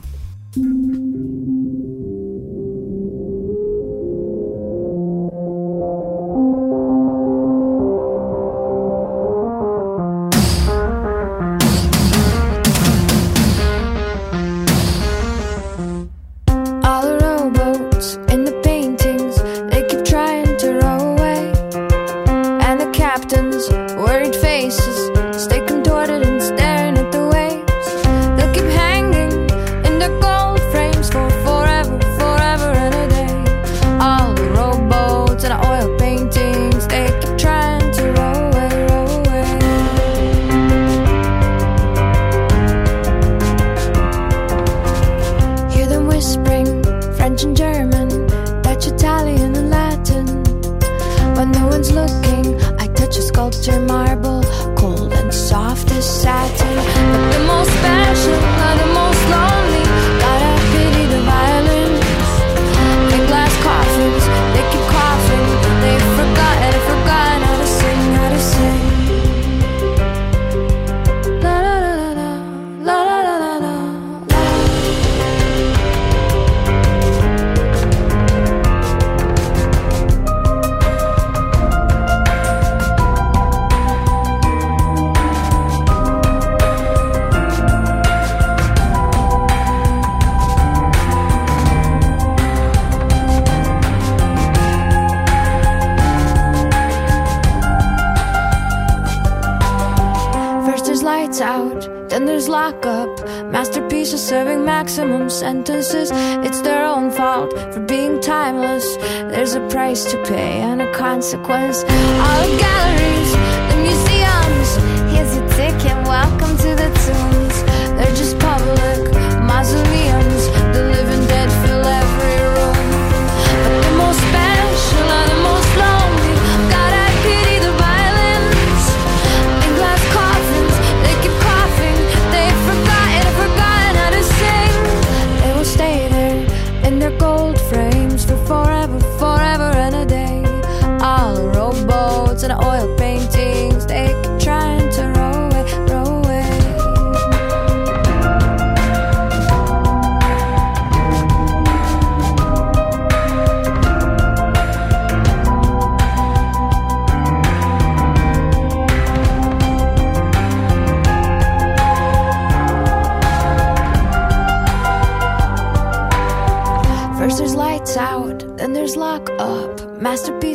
Masterpieces serving maximum sentences. It's their own fault for being timeless. There's a price to pay and a consequence. All the galleries, the museums. Here's your ticket, welcome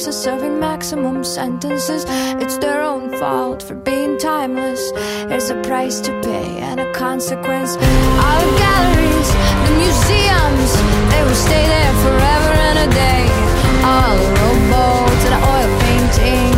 Masterpieces serving maximum sentences. It's their own fault for being timeless. There's a price to pay and a consequence. All the galleries, the museums, they will stay there forever and a day. All the rowboats and the oil paintings,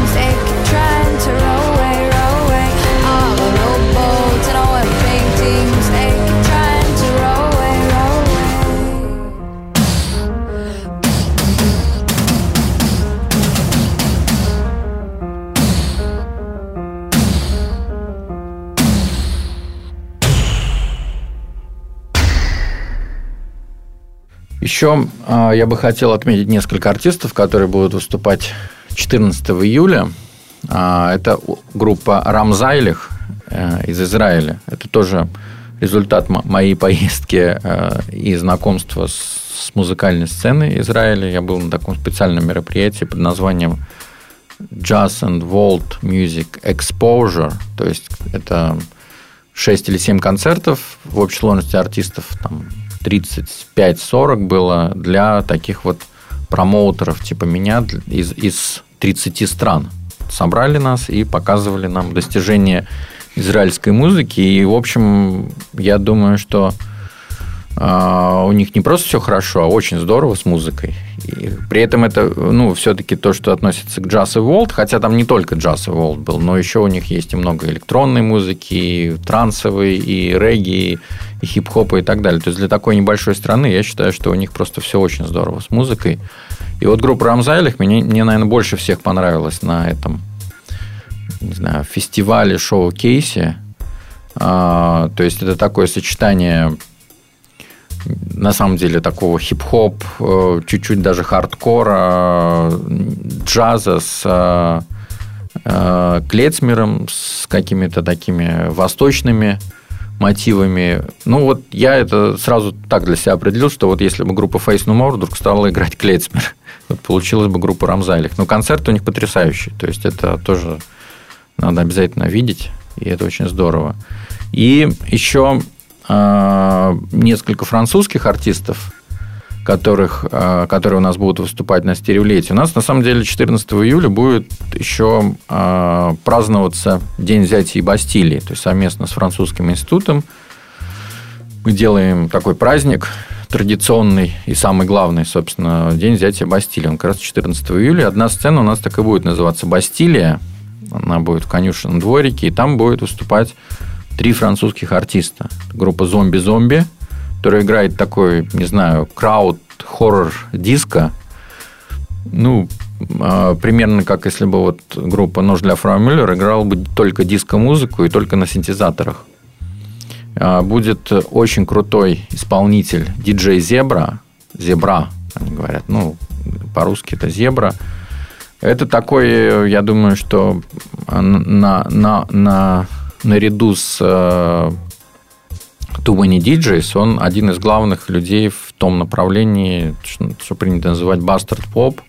Еще а, я бы хотел отметить несколько артистов, которые будут выступать 14 июля. А, Это группа Рамзайлих э, из Израиля. Это тоже результат мо- моей поездки э, и знакомства с музыкальной сценой Израиля. Я был на таком специальном мероприятии под названием Jazz and World Music Exposure. То есть это 6 или 7 концертов в общей сложности артистов там 35-40 было для таких вот промоутеров типа меня из, из 30 стран. Собрали нас и показывали нам достижения израильской музыки. И, в общем, я думаю, что у них не просто все хорошо, а очень здорово с музыкой. И при этом это, ну, все-таки то, что относится к джаз и волт, хотя там не только джаз и волт был, но еще у них есть и много электронной музыки, и трансовой, и регги, и хип-хопа и так далее. То есть для такой небольшой страны я считаю, что у них просто все очень здорово с музыкой. И вот группа Рамзайлих мне, мне, наверное, больше всех понравилась на этом не знаю, фестивале, шоу-кейсе. А, то есть это такое сочетание на самом деле такого хип-хоп, э, чуть-чуть даже хардкора, джаза с э, э, клецмером, с какими-то такими восточными мотивами. Ну, вот я это сразу так для себя определил, что вот если бы группа Face No More вдруг стала играть клецмер, вот получилась бы группа Рамзайлих. Но концерт у них потрясающий. То есть это тоже надо обязательно видеть, и это очень здорово. И еще несколько французских артистов, которых, э, которые у нас будут выступать на стереолете. У нас, на самом деле, 14 июля будет еще э, праздноваться День взятия Бастилии, то есть совместно с французским институтом мы делаем такой праздник традиционный и самый главный, собственно, День взятия Бастилии. Он как раз 14 июля. Одна сцена у нас так и будет называться «Бастилия». Она будет в конюшенном дворике, и там будет выступать три французских артиста. Группа «Зомби-зомби», которая играет такой, не знаю, крауд хоррор диско. Ну, а, примерно как если бы вот группа «Нож для Фрау Мюллер» играла бы только диско-музыку и только на синтезаторах. А, Будет очень крутой исполнитель диджей Зебра. Зебра, они говорят. Ну, по-русски это Зебра. Это такой, я думаю, что на, на, на, наряду с Many DJs он один из главных людей в том направлении, что, принято называть pop,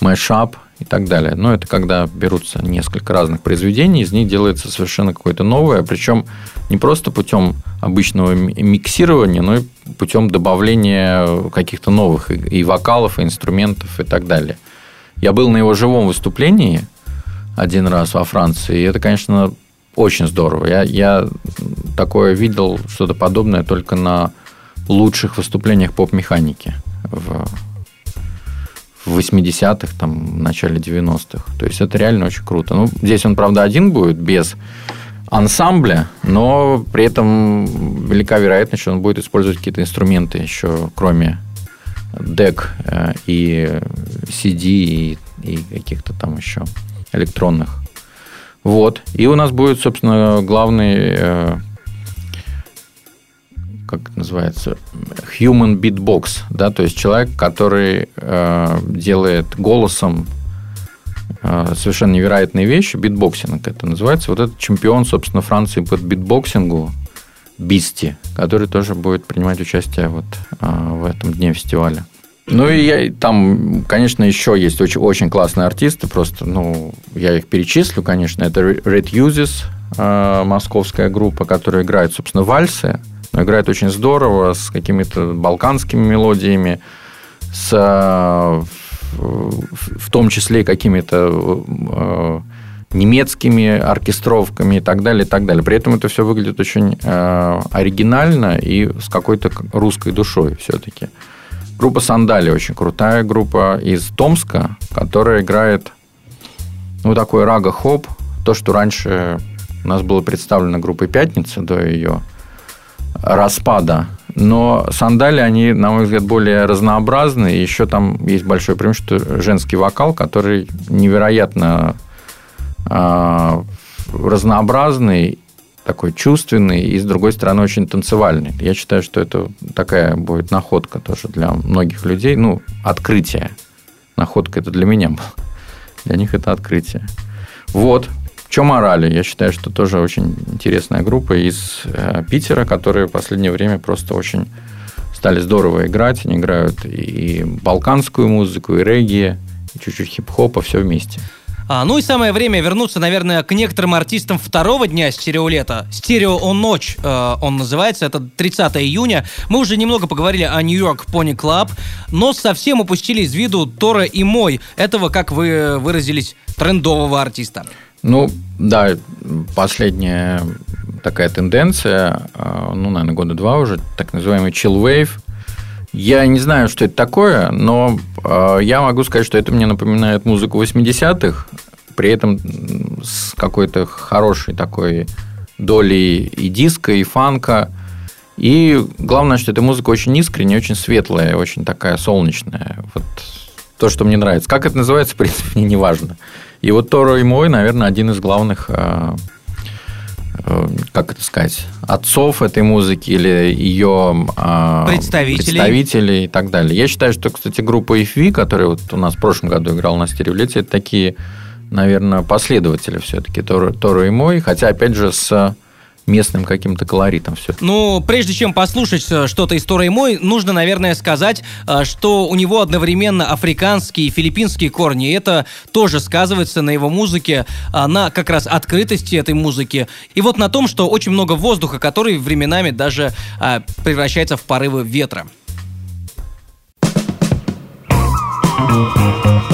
mashup и так далее. Но это когда берутся несколько разных произведений, из них делается совершенно какое-то новое, причем не просто путем обычного ми- миксирования, но и путем добавления каких-то новых и вокалов, и инструментов и так далее. Я был на его живом выступлении один раз во Франции, и это, конечно, очень здорово. Я, я такое видел, что-то подобное только на лучших выступлениях поп-механики в, в 80-х, там, в начале 90-х. То есть это реально очень круто. Ну, здесь он, правда, один будет, без ансамбля, но при этом велика вероятность, что он будет использовать какие-то инструменты еще, кроме дек э, и CD и, и каких-то там еще электронных. Вот. И у нас будет, собственно, главный, э, как это называется, human beatbox, да, то есть человек, который э, делает голосом э, совершенно невероятные вещи, битбоксинг это называется. Вот этот чемпион, собственно, Франции по битбоксингу, Beasty, который тоже будет принимать участие вот э, в этом дне фестиваля. Ну и я, там, конечно, еще есть очень, очень классные артисты, просто, ну, я их перечислю, конечно, это Red Uses, э, московская группа, которая играет, собственно, вальсы, но играет очень здорово, с какими-то балканскими мелодиями, с, э, в, том числе какими-то э, немецкими оркестровками и так далее, и так далее. При этом это все выглядит очень оригинально и с какой-то русской душой все-таки. Группа Сандали очень крутая группа из Томска, которая играет ну, такой рага-хоп, то, что раньше у нас было представлено группой «Пятница» до ее распада. Но сандали, они, на мой взгляд, более разнообразны. И еще там есть большое преимущество женский вокал, который невероятно э, разнообразный такой чувственный и, с другой стороны, очень танцевальный. Я считаю, что это такая будет находка тоже для многих людей. Ну, открытие. Находка это для меня было. Для них это открытие. Вот. Che Morale. Я считаю, что тоже очень интересная группа из э, Питера, которые в последнее время просто очень стали здорово играть. Они играют и балканскую музыку, и регги, и чуть-чуть хип-хопа, все вместе. А, ну и самое время вернуться, наверное, к некоторым артистам второго дня стереолета. Стереоночь э, он называется, это 30 июня. Мы уже немного поговорили о New Young Pony Club, но совсем упустили из виду Toro y Moi, этого, как вы выразились, трендового артиста. Ну, да, последняя такая тенденция, э, ну, наверное, года два уже, так называемый chill wave. Я не знаю, что это такое, но я могу сказать, что это мне напоминает музыку 80-х, при этом с какой-то хорошей такой долей и диска, и фанка. И главное, что эта музыка очень искренняя, очень светлая, очень такая солнечная. Вот то, что мне нравится. Как это называется, в принципе, мне не важно. И вот Торо и мой, наверное, один из главных э, э, как это сказать, отцов этой музыки или ее э, Представителей. представителей и так далее. Я считаю, что, кстати, группа FV, которая вот у нас в прошлом году играла на стереолете, это такие, наверное, последователи все-таки Торо, Торо и мой, хотя, опять же, с местным каким-то колоритом все. Ну, прежде чем послушать э, что-то из Торы Мой, нужно, наверное, сказать, э, что у него одновременно африканские и филиппинские корни. И это тоже сказывается на его музыке, э, на как раз открытости этой музыки. И вот на том, что очень много воздуха, который временами даже превращается в порывы ветра. It's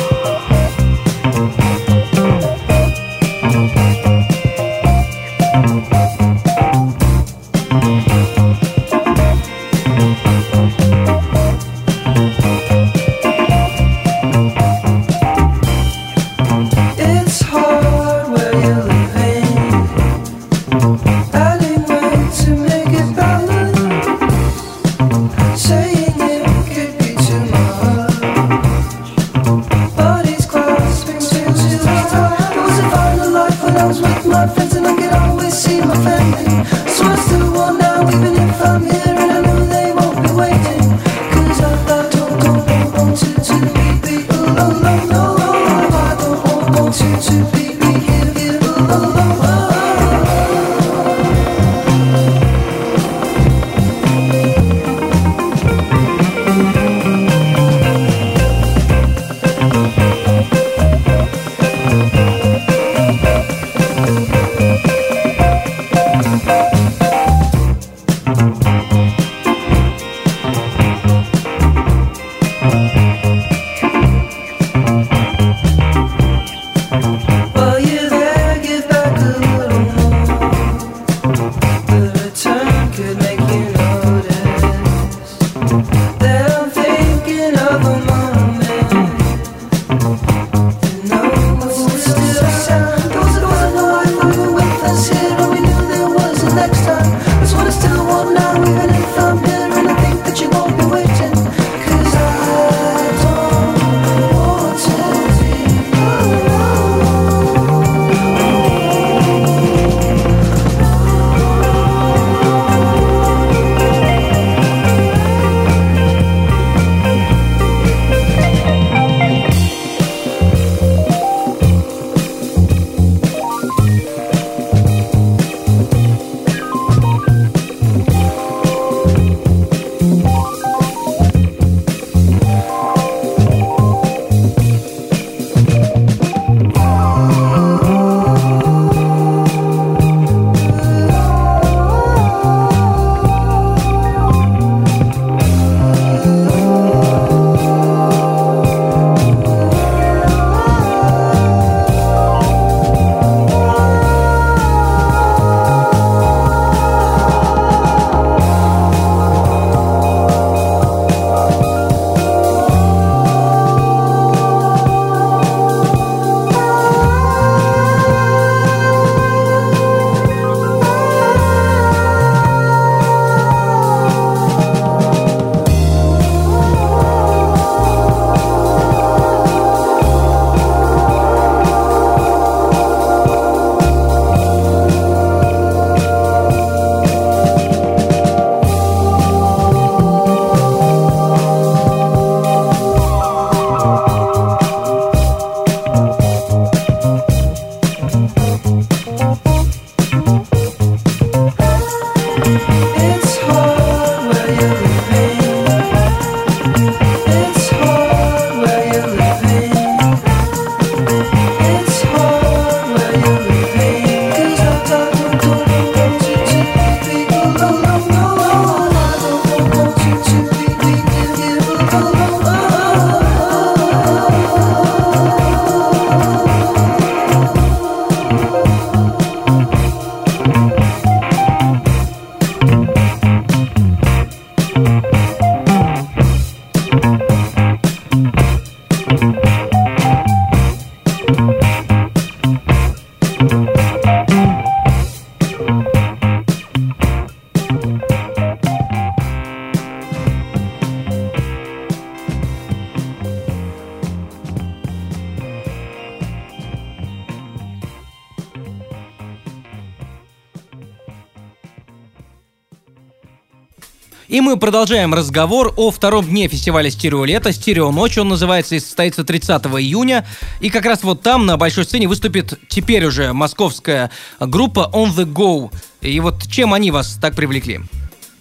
И мы продолжаем разговор о втором дне фестиваля «Стерео лето». «Стерео ночь» он называется и состоится 30 июня. И как раз вот там на большой сцене выступит теперь уже московская группа On The Go. И вот чем они вас так привлекли?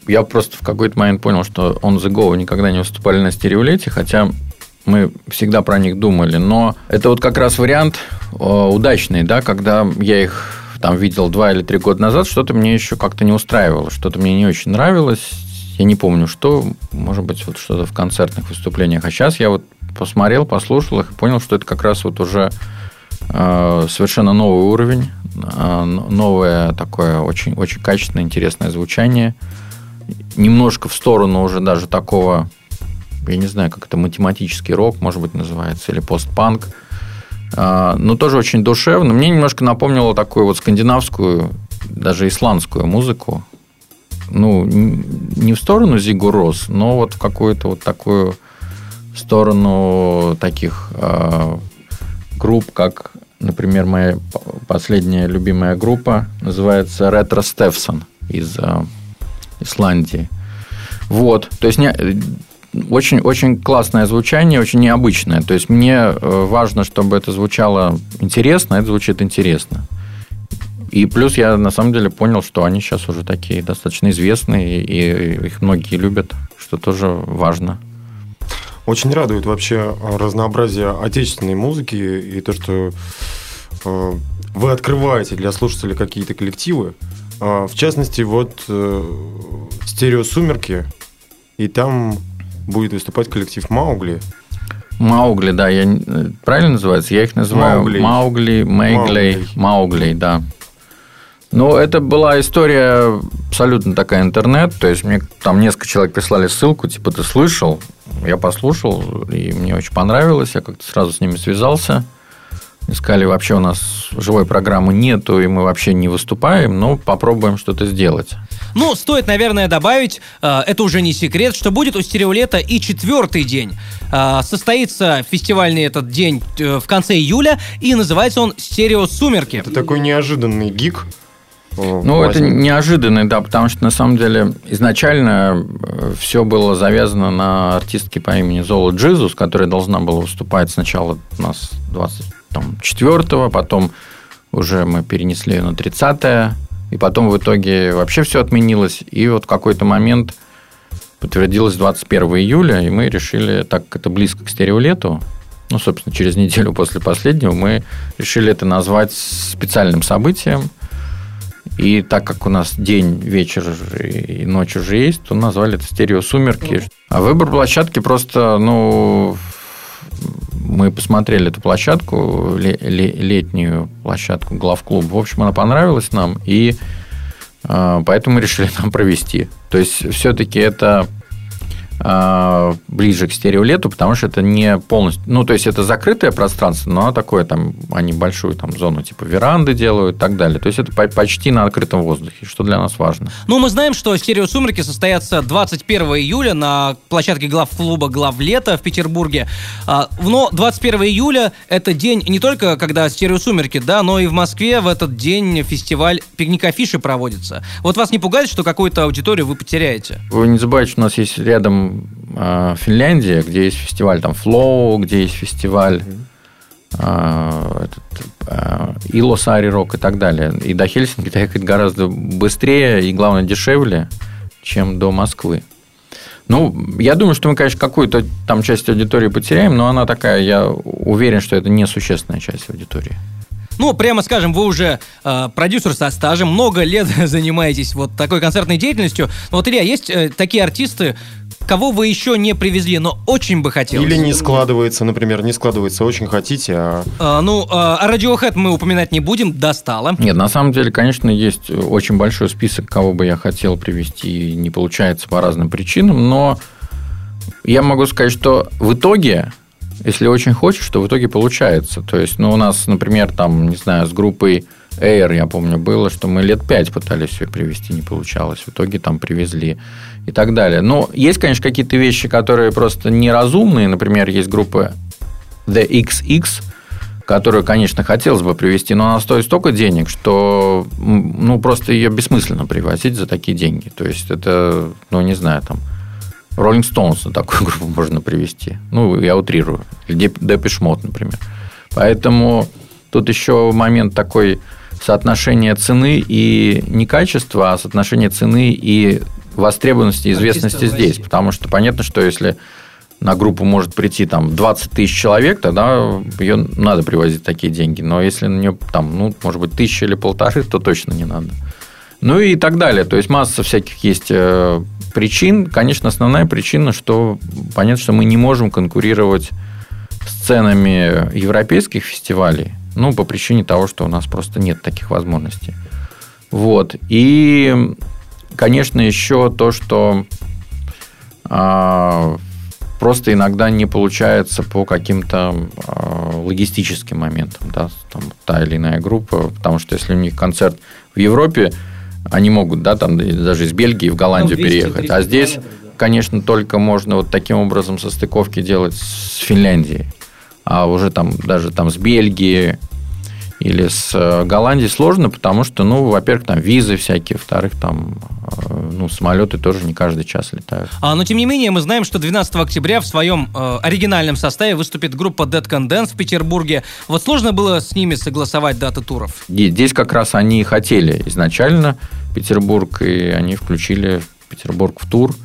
Я просто в какой-то момент понял, что On The Go никогда не выступали на стереолете, хотя мы всегда про них думали. Но это вот как раз вариант э, удачный, да, когда я их там видел два или три года назад, что-то мне еще как-то не устраивало, что-то мне не очень нравилось. Я не помню, что, может быть, вот что-то в концертных выступлениях. А сейчас я вот посмотрел, послушал их и понял, что это как раз вот уже э, совершенно новый уровень, э, новое такое очень, очень качественное, интересное звучание. Немножко в сторону уже даже такого, я не знаю, как это математический рок, может быть, называется, или постпанк. А, но тоже очень душевно. Мне немножко напомнило такую вот скандинавскую, даже исландскую музыку. Ну, не в сторону Зигу Рос, но вот в какую-то вот такую сторону таких э, групп, как, например, моя последняя любимая группа называется Ретро Стефсон из э, Исландии. Вот, то есть не, очень, очень классное звучание, очень необычное. То есть мне э, важно, чтобы это звучало интересно, это звучит интересно. И плюс я на самом деле понял, что они сейчас уже такие достаточно известные, и их многие любят, что тоже важно. Очень радует вообще разнообразие отечественной музыки и то, что э, вы открываете для слушателей какие-то коллективы. Э, в частности, вот э, стерео сумерки, и там будет выступать коллектив Маугли. Маугли, да, я правильно называется? Я их называю Маугли. Маугли, Мейглей, Маугли, да. Ну, это была история абсолютно такая интернет, то есть мне там несколько человек прислали ссылку, типа ты слышал, я послушал, и мне очень понравилось, я как-то сразу с ними связался, сказали, вообще у нас живой программы нету, и мы вообще не выступаем, но попробуем что-то сделать. Ну, стоит, наверное, добавить, э, это уже не секрет, что будет у стереолета и четвертый день. Э, состоится фестивальный этот день э, в конце июля, и называется он «Стерео Сумерки». Это такой неожиданный гик. Э, Ну, это возник. неожиданно, да, потому что на самом деле изначально все было завязано на артистке по имени Зола Джизус, которая должна была выступать сначала у нас 24-го, потом уже мы перенесли ее на 30-е, и потом в итоге вообще все отменилось, и вот в какой-то момент подтвердилось 21 июля, и мы решили, так как это близко к стереолету, ну, собственно, через неделю после последнего, мы решили это назвать специальным событием, и так как у нас день, вечер и ночь уже есть, то назвали это стерео сумерки. А выбор площадки просто, ну, мы посмотрели эту площадку, ле- ле- летнюю площадку главклуб. В общем, она понравилась нам, и э, поэтому мы решили там провести. То есть, все-таки это ближе к стереолету, потому что это не полностью... Ну, то есть, это закрытое пространство, но такое, там, они большую там зону типа веранды делают и так далее. То есть, это по- почти на открытом воздухе, что для нас важно. Ну, мы знаем, что «Стерео Сумерки» состоятся 21 июля на площадке главклуба «Главлето» в Петербурге. А, Но 21 июля – это день не только, когда «Стерео Сумерки», да, но и в Москве в этот день фестиваль «Пикник Афиши» проводится. Вот вас не пугает, что какую-то аудиторию вы потеряете? Вы не забывайте, что у нас есть рядом э, Финляндия, где есть фестиваль там Flow, где есть фестиваль э, этот, э, Илосари Рок и так далее. И до Хельсинки доехать гораздо быстрее и, главное, дешевле, чем до Москвы. Ну, я думаю, что мы, конечно, какую-то там часть аудитории потеряем, но она такая, я уверен, что это несущественная часть аудитории. Ну, прямо скажем, вы уже э, продюсер со стажем, много лет занимаетесь вот такой концертной деятельностью. Но вот, Илья, есть э, такие артисты, кого вы еще не привезли, но очень бы хотелось? Или не складывается, например, не складывается, очень хотите, а А, ну, а, а Radiohead мы упоминать не будем, достало. Нет, на самом деле, конечно, есть очень большой список, кого бы я хотел привести, и не получается по разным причинам, но я могу сказать, что в итоге, если очень хочешь, то в итоге получается. То есть, ну, у нас, например, там, не знаю, с группой Air, я помню, было, что мы лет пять пытались ее привезти, не получалось. В итоге там привезли и так далее. Но есть, конечно, какие-то вещи, которые просто неразумные. Например, есть группа The XX, которую, конечно, хотелось бы привезти, но она стоит столько денег, что ну, просто ее бессмысленно привозить за такие деньги. То есть это, ну, не знаю, там, Rolling Stones на такую группу можно привести. Ну, я утрирую. Или Депиш Мод, например. Поэтому тут еще момент такой соотношение цены и не качества, а соотношение цены и востребованности и известности здесь. Потому что понятно, что если на группу может прийти там 20 тысяч человек, тогда ее надо привозить такие деньги. Но если на нее там, ну, может быть, тысяча или полторы, то точно не надо. Ну и так далее. То есть масса всяких есть э, причин. Конечно, основная причина, что понятно, что мы не можем конкурировать с ценами европейских фестивалей. Ну, по причине того, что у нас просто нет таких возможностей. Вот. И, конечно, еще то, что а, просто иногда не получается по каким-то а, логистическим моментам, да, там та или иная группа, потому что если у них концерт в Европе, они могут, да, там даже из Бельгии в Голландию Ну, 200-300 переехать, а здесь, да. конечно, только можно вот таким образом состыковки делать с Финляндией, а уже там даже там с Бельгии или с э, Голландии сложно, потому что, ну, во-первых, там визы всякие, во-вторых, там, э, ну, самолеты тоже не каждый час летают. А, но тем не менее, мы знаем, что 12 октября в своем э, оригинальном составе выступит группа Dead Can Dance в Петербурге. Вот сложно было с ними согласовать даты туров? И здесь как раз они хотели изначально Петербург, и они включили Петербург в тур.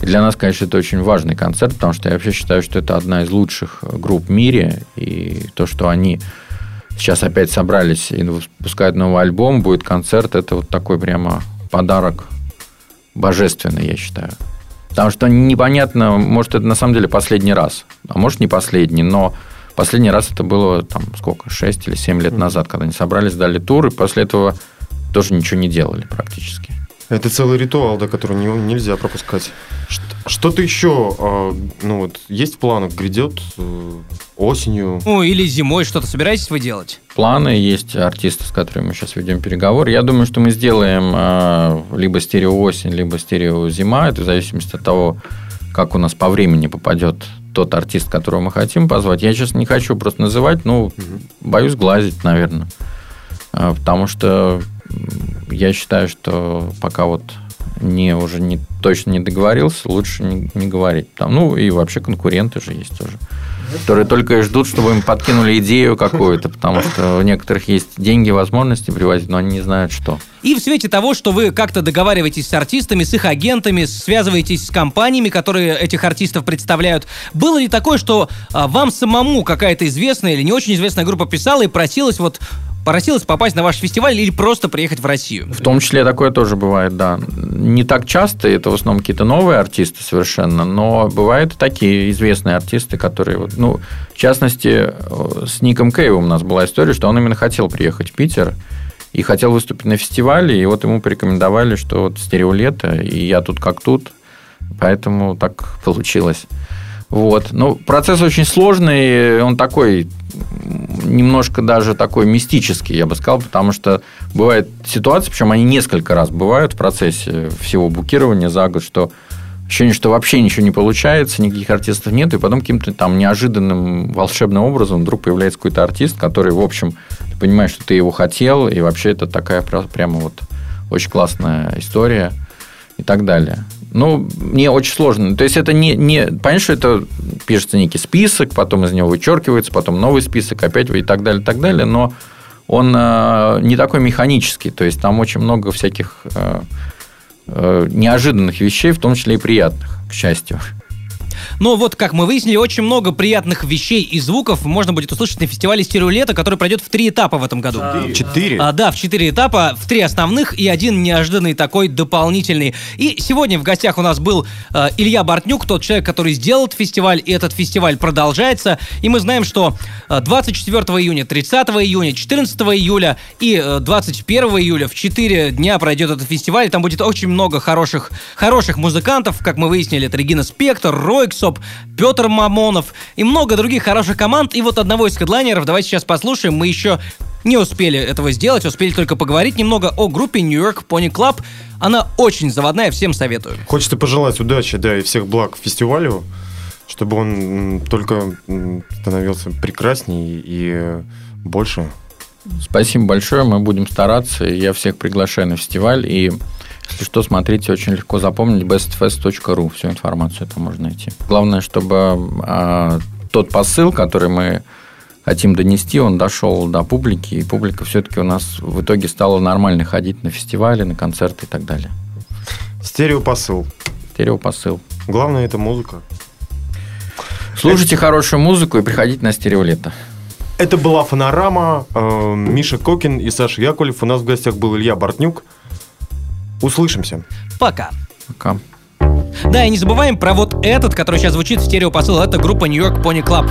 И для нас, конечно, это очень важный концерт, потому что я вообще считаю, что это одна из лучших групп в мире. И то, что они сейчас опять собрались и выпускают новый альбом, будет концерт, это вот такой прямо подарок божественный, я считаю. Потому что непонятно, может, это на самом деле последний раз, а может, не последний, но последний раз это было там сколько, 6 или 7 лет назад, когда они собрались, дали тур, и после этого тоже ничего не делали практически. Это целый ритуал, да, который не- нельзя пропускать. Что-то еще, а, ну вот, есть в планах, грядет э, осенью? Ну, или зимой что-то собираетесь вы делать? Планы есть артисты, с которыми мы сейчас ведем переговоры. Я думаю, что мы сделаем э, либо стерео осень, либо стерео зима. Это в зависимости от того, как у нас по времени попадет тот артист, которого мы хотим позвать. Я сейчас не хочу просто называть, ну, боюсь глазить, наверное. А, Потому что я считаю, что пока вот не уже не точно не договорился, лучше не, не говорить. Там, ну и вообще конкуренты же есть тоже, которые только и ждут, чтобы им подкинули идею какую-то, потому что у некоторых есть деньги, возможности привозить, но они не знают, что. И в свете того, что вы как-то договариваетесь с артистами, с их агентами, связываетесь с компаниями, которые этих артистов представляют, было ли такое, что а, вам самому какая-то известная или не очень известная группа писала и просилась вот просилась попасть на ваш фестиваль или просто приехать в Россию? В том числе такое тоже бывает, да. Не так часто, это в основном какие-то новые артисты совершенно, но бывают такие известные артисты, которые, вот, ну, в частности, э, с Ником Кейвом у нас была история, что он именно хотел приехать в Питер и хотел выступить на фестивале, и вот ему порекомендовали, что вот стереолето, и я тут как тут, поэтому так получилось. Вот. Ну, процесс очень сложный, он такой немножко даже такой мистический, я бы сказал, потому что бывают ситуации, причем они несколько раз бывают в процессе всего букирования за год, что ощущение, что вообще ничего не получается, никаких артистов нет, и потом каким-то там неожиданным волшебным образом вдруг появляется какой-то артист, который, в общем, ты понимаешь, что ты его хотел, и вообще это такая прямо вот очень классная история и так далее. Ну, мне очень сложно. То есть, это не, не... Понятно, что это пишется некий список, потом из него вычеркивается, потом новый список, опять и так далее, и так далее, но он э, не такой механический. То есть, там очень много всяких э, э, неожиданных вещей, в том числе и приятных, к счастью. Но вот, как мы выяснили, очень много приятных вещей и звуков можно будет услышать на фестивале «Стереолето», который пройдет в три этапа в этом году. Четыре? А, да, в четыре этапа, в три основных и один неожиданный такой дополнительный. И сегодня в гостях у нас был э, Илья Бортнюк, тот человек, который сделал этот фестиваль, и этот фестиваль продолжается. И мы знаем, что э, 24 июня, 30 июня, 14 июля и э, 21 июля в 4 дня пройдет этот фестиваль. Там будет очень много хороших, хороших музыкантов, как мы выяснили, это Регина Спектр, Ройксоп, Петр Мамонов и много других хороших команд. И вот одного из хедлайнеров давайте сейчас послушаем. Мы еще не успели этого сделать, успели только поговорить немного о группе New York Pony Club. Она очень заводная, всем советую. Хочется пожелать удачи, да, и всех благ фестивалю. чтобы он только становился прекраснее и больше. Спасибо большое, мы будем стараться. Я всех приглашаю на фестиваль. И если что, смотрите, очень легко запомнить bestfest.ru. Всю информацию там можно найти. Главное, чтобы а, тот посыл, который мы хотим донести, он дошел до публики, и публика все-таки у нас в итоге стала нормально ходить на фестивали, на концерты и так далее. Стереопосыл. Стереопосыл. Главное это музыка. Слушайте хорошую музыку и приходите на стереолето. Это была Фонорама. э, Миша Кокин и Саша Яковлев. У нас в гостях был Илья Бортнюк. Услышимся. Пока. Пока. Да, и не забываем про вот этот, который сейчас звучит в стереопосыл. Это группа New York Pony Club.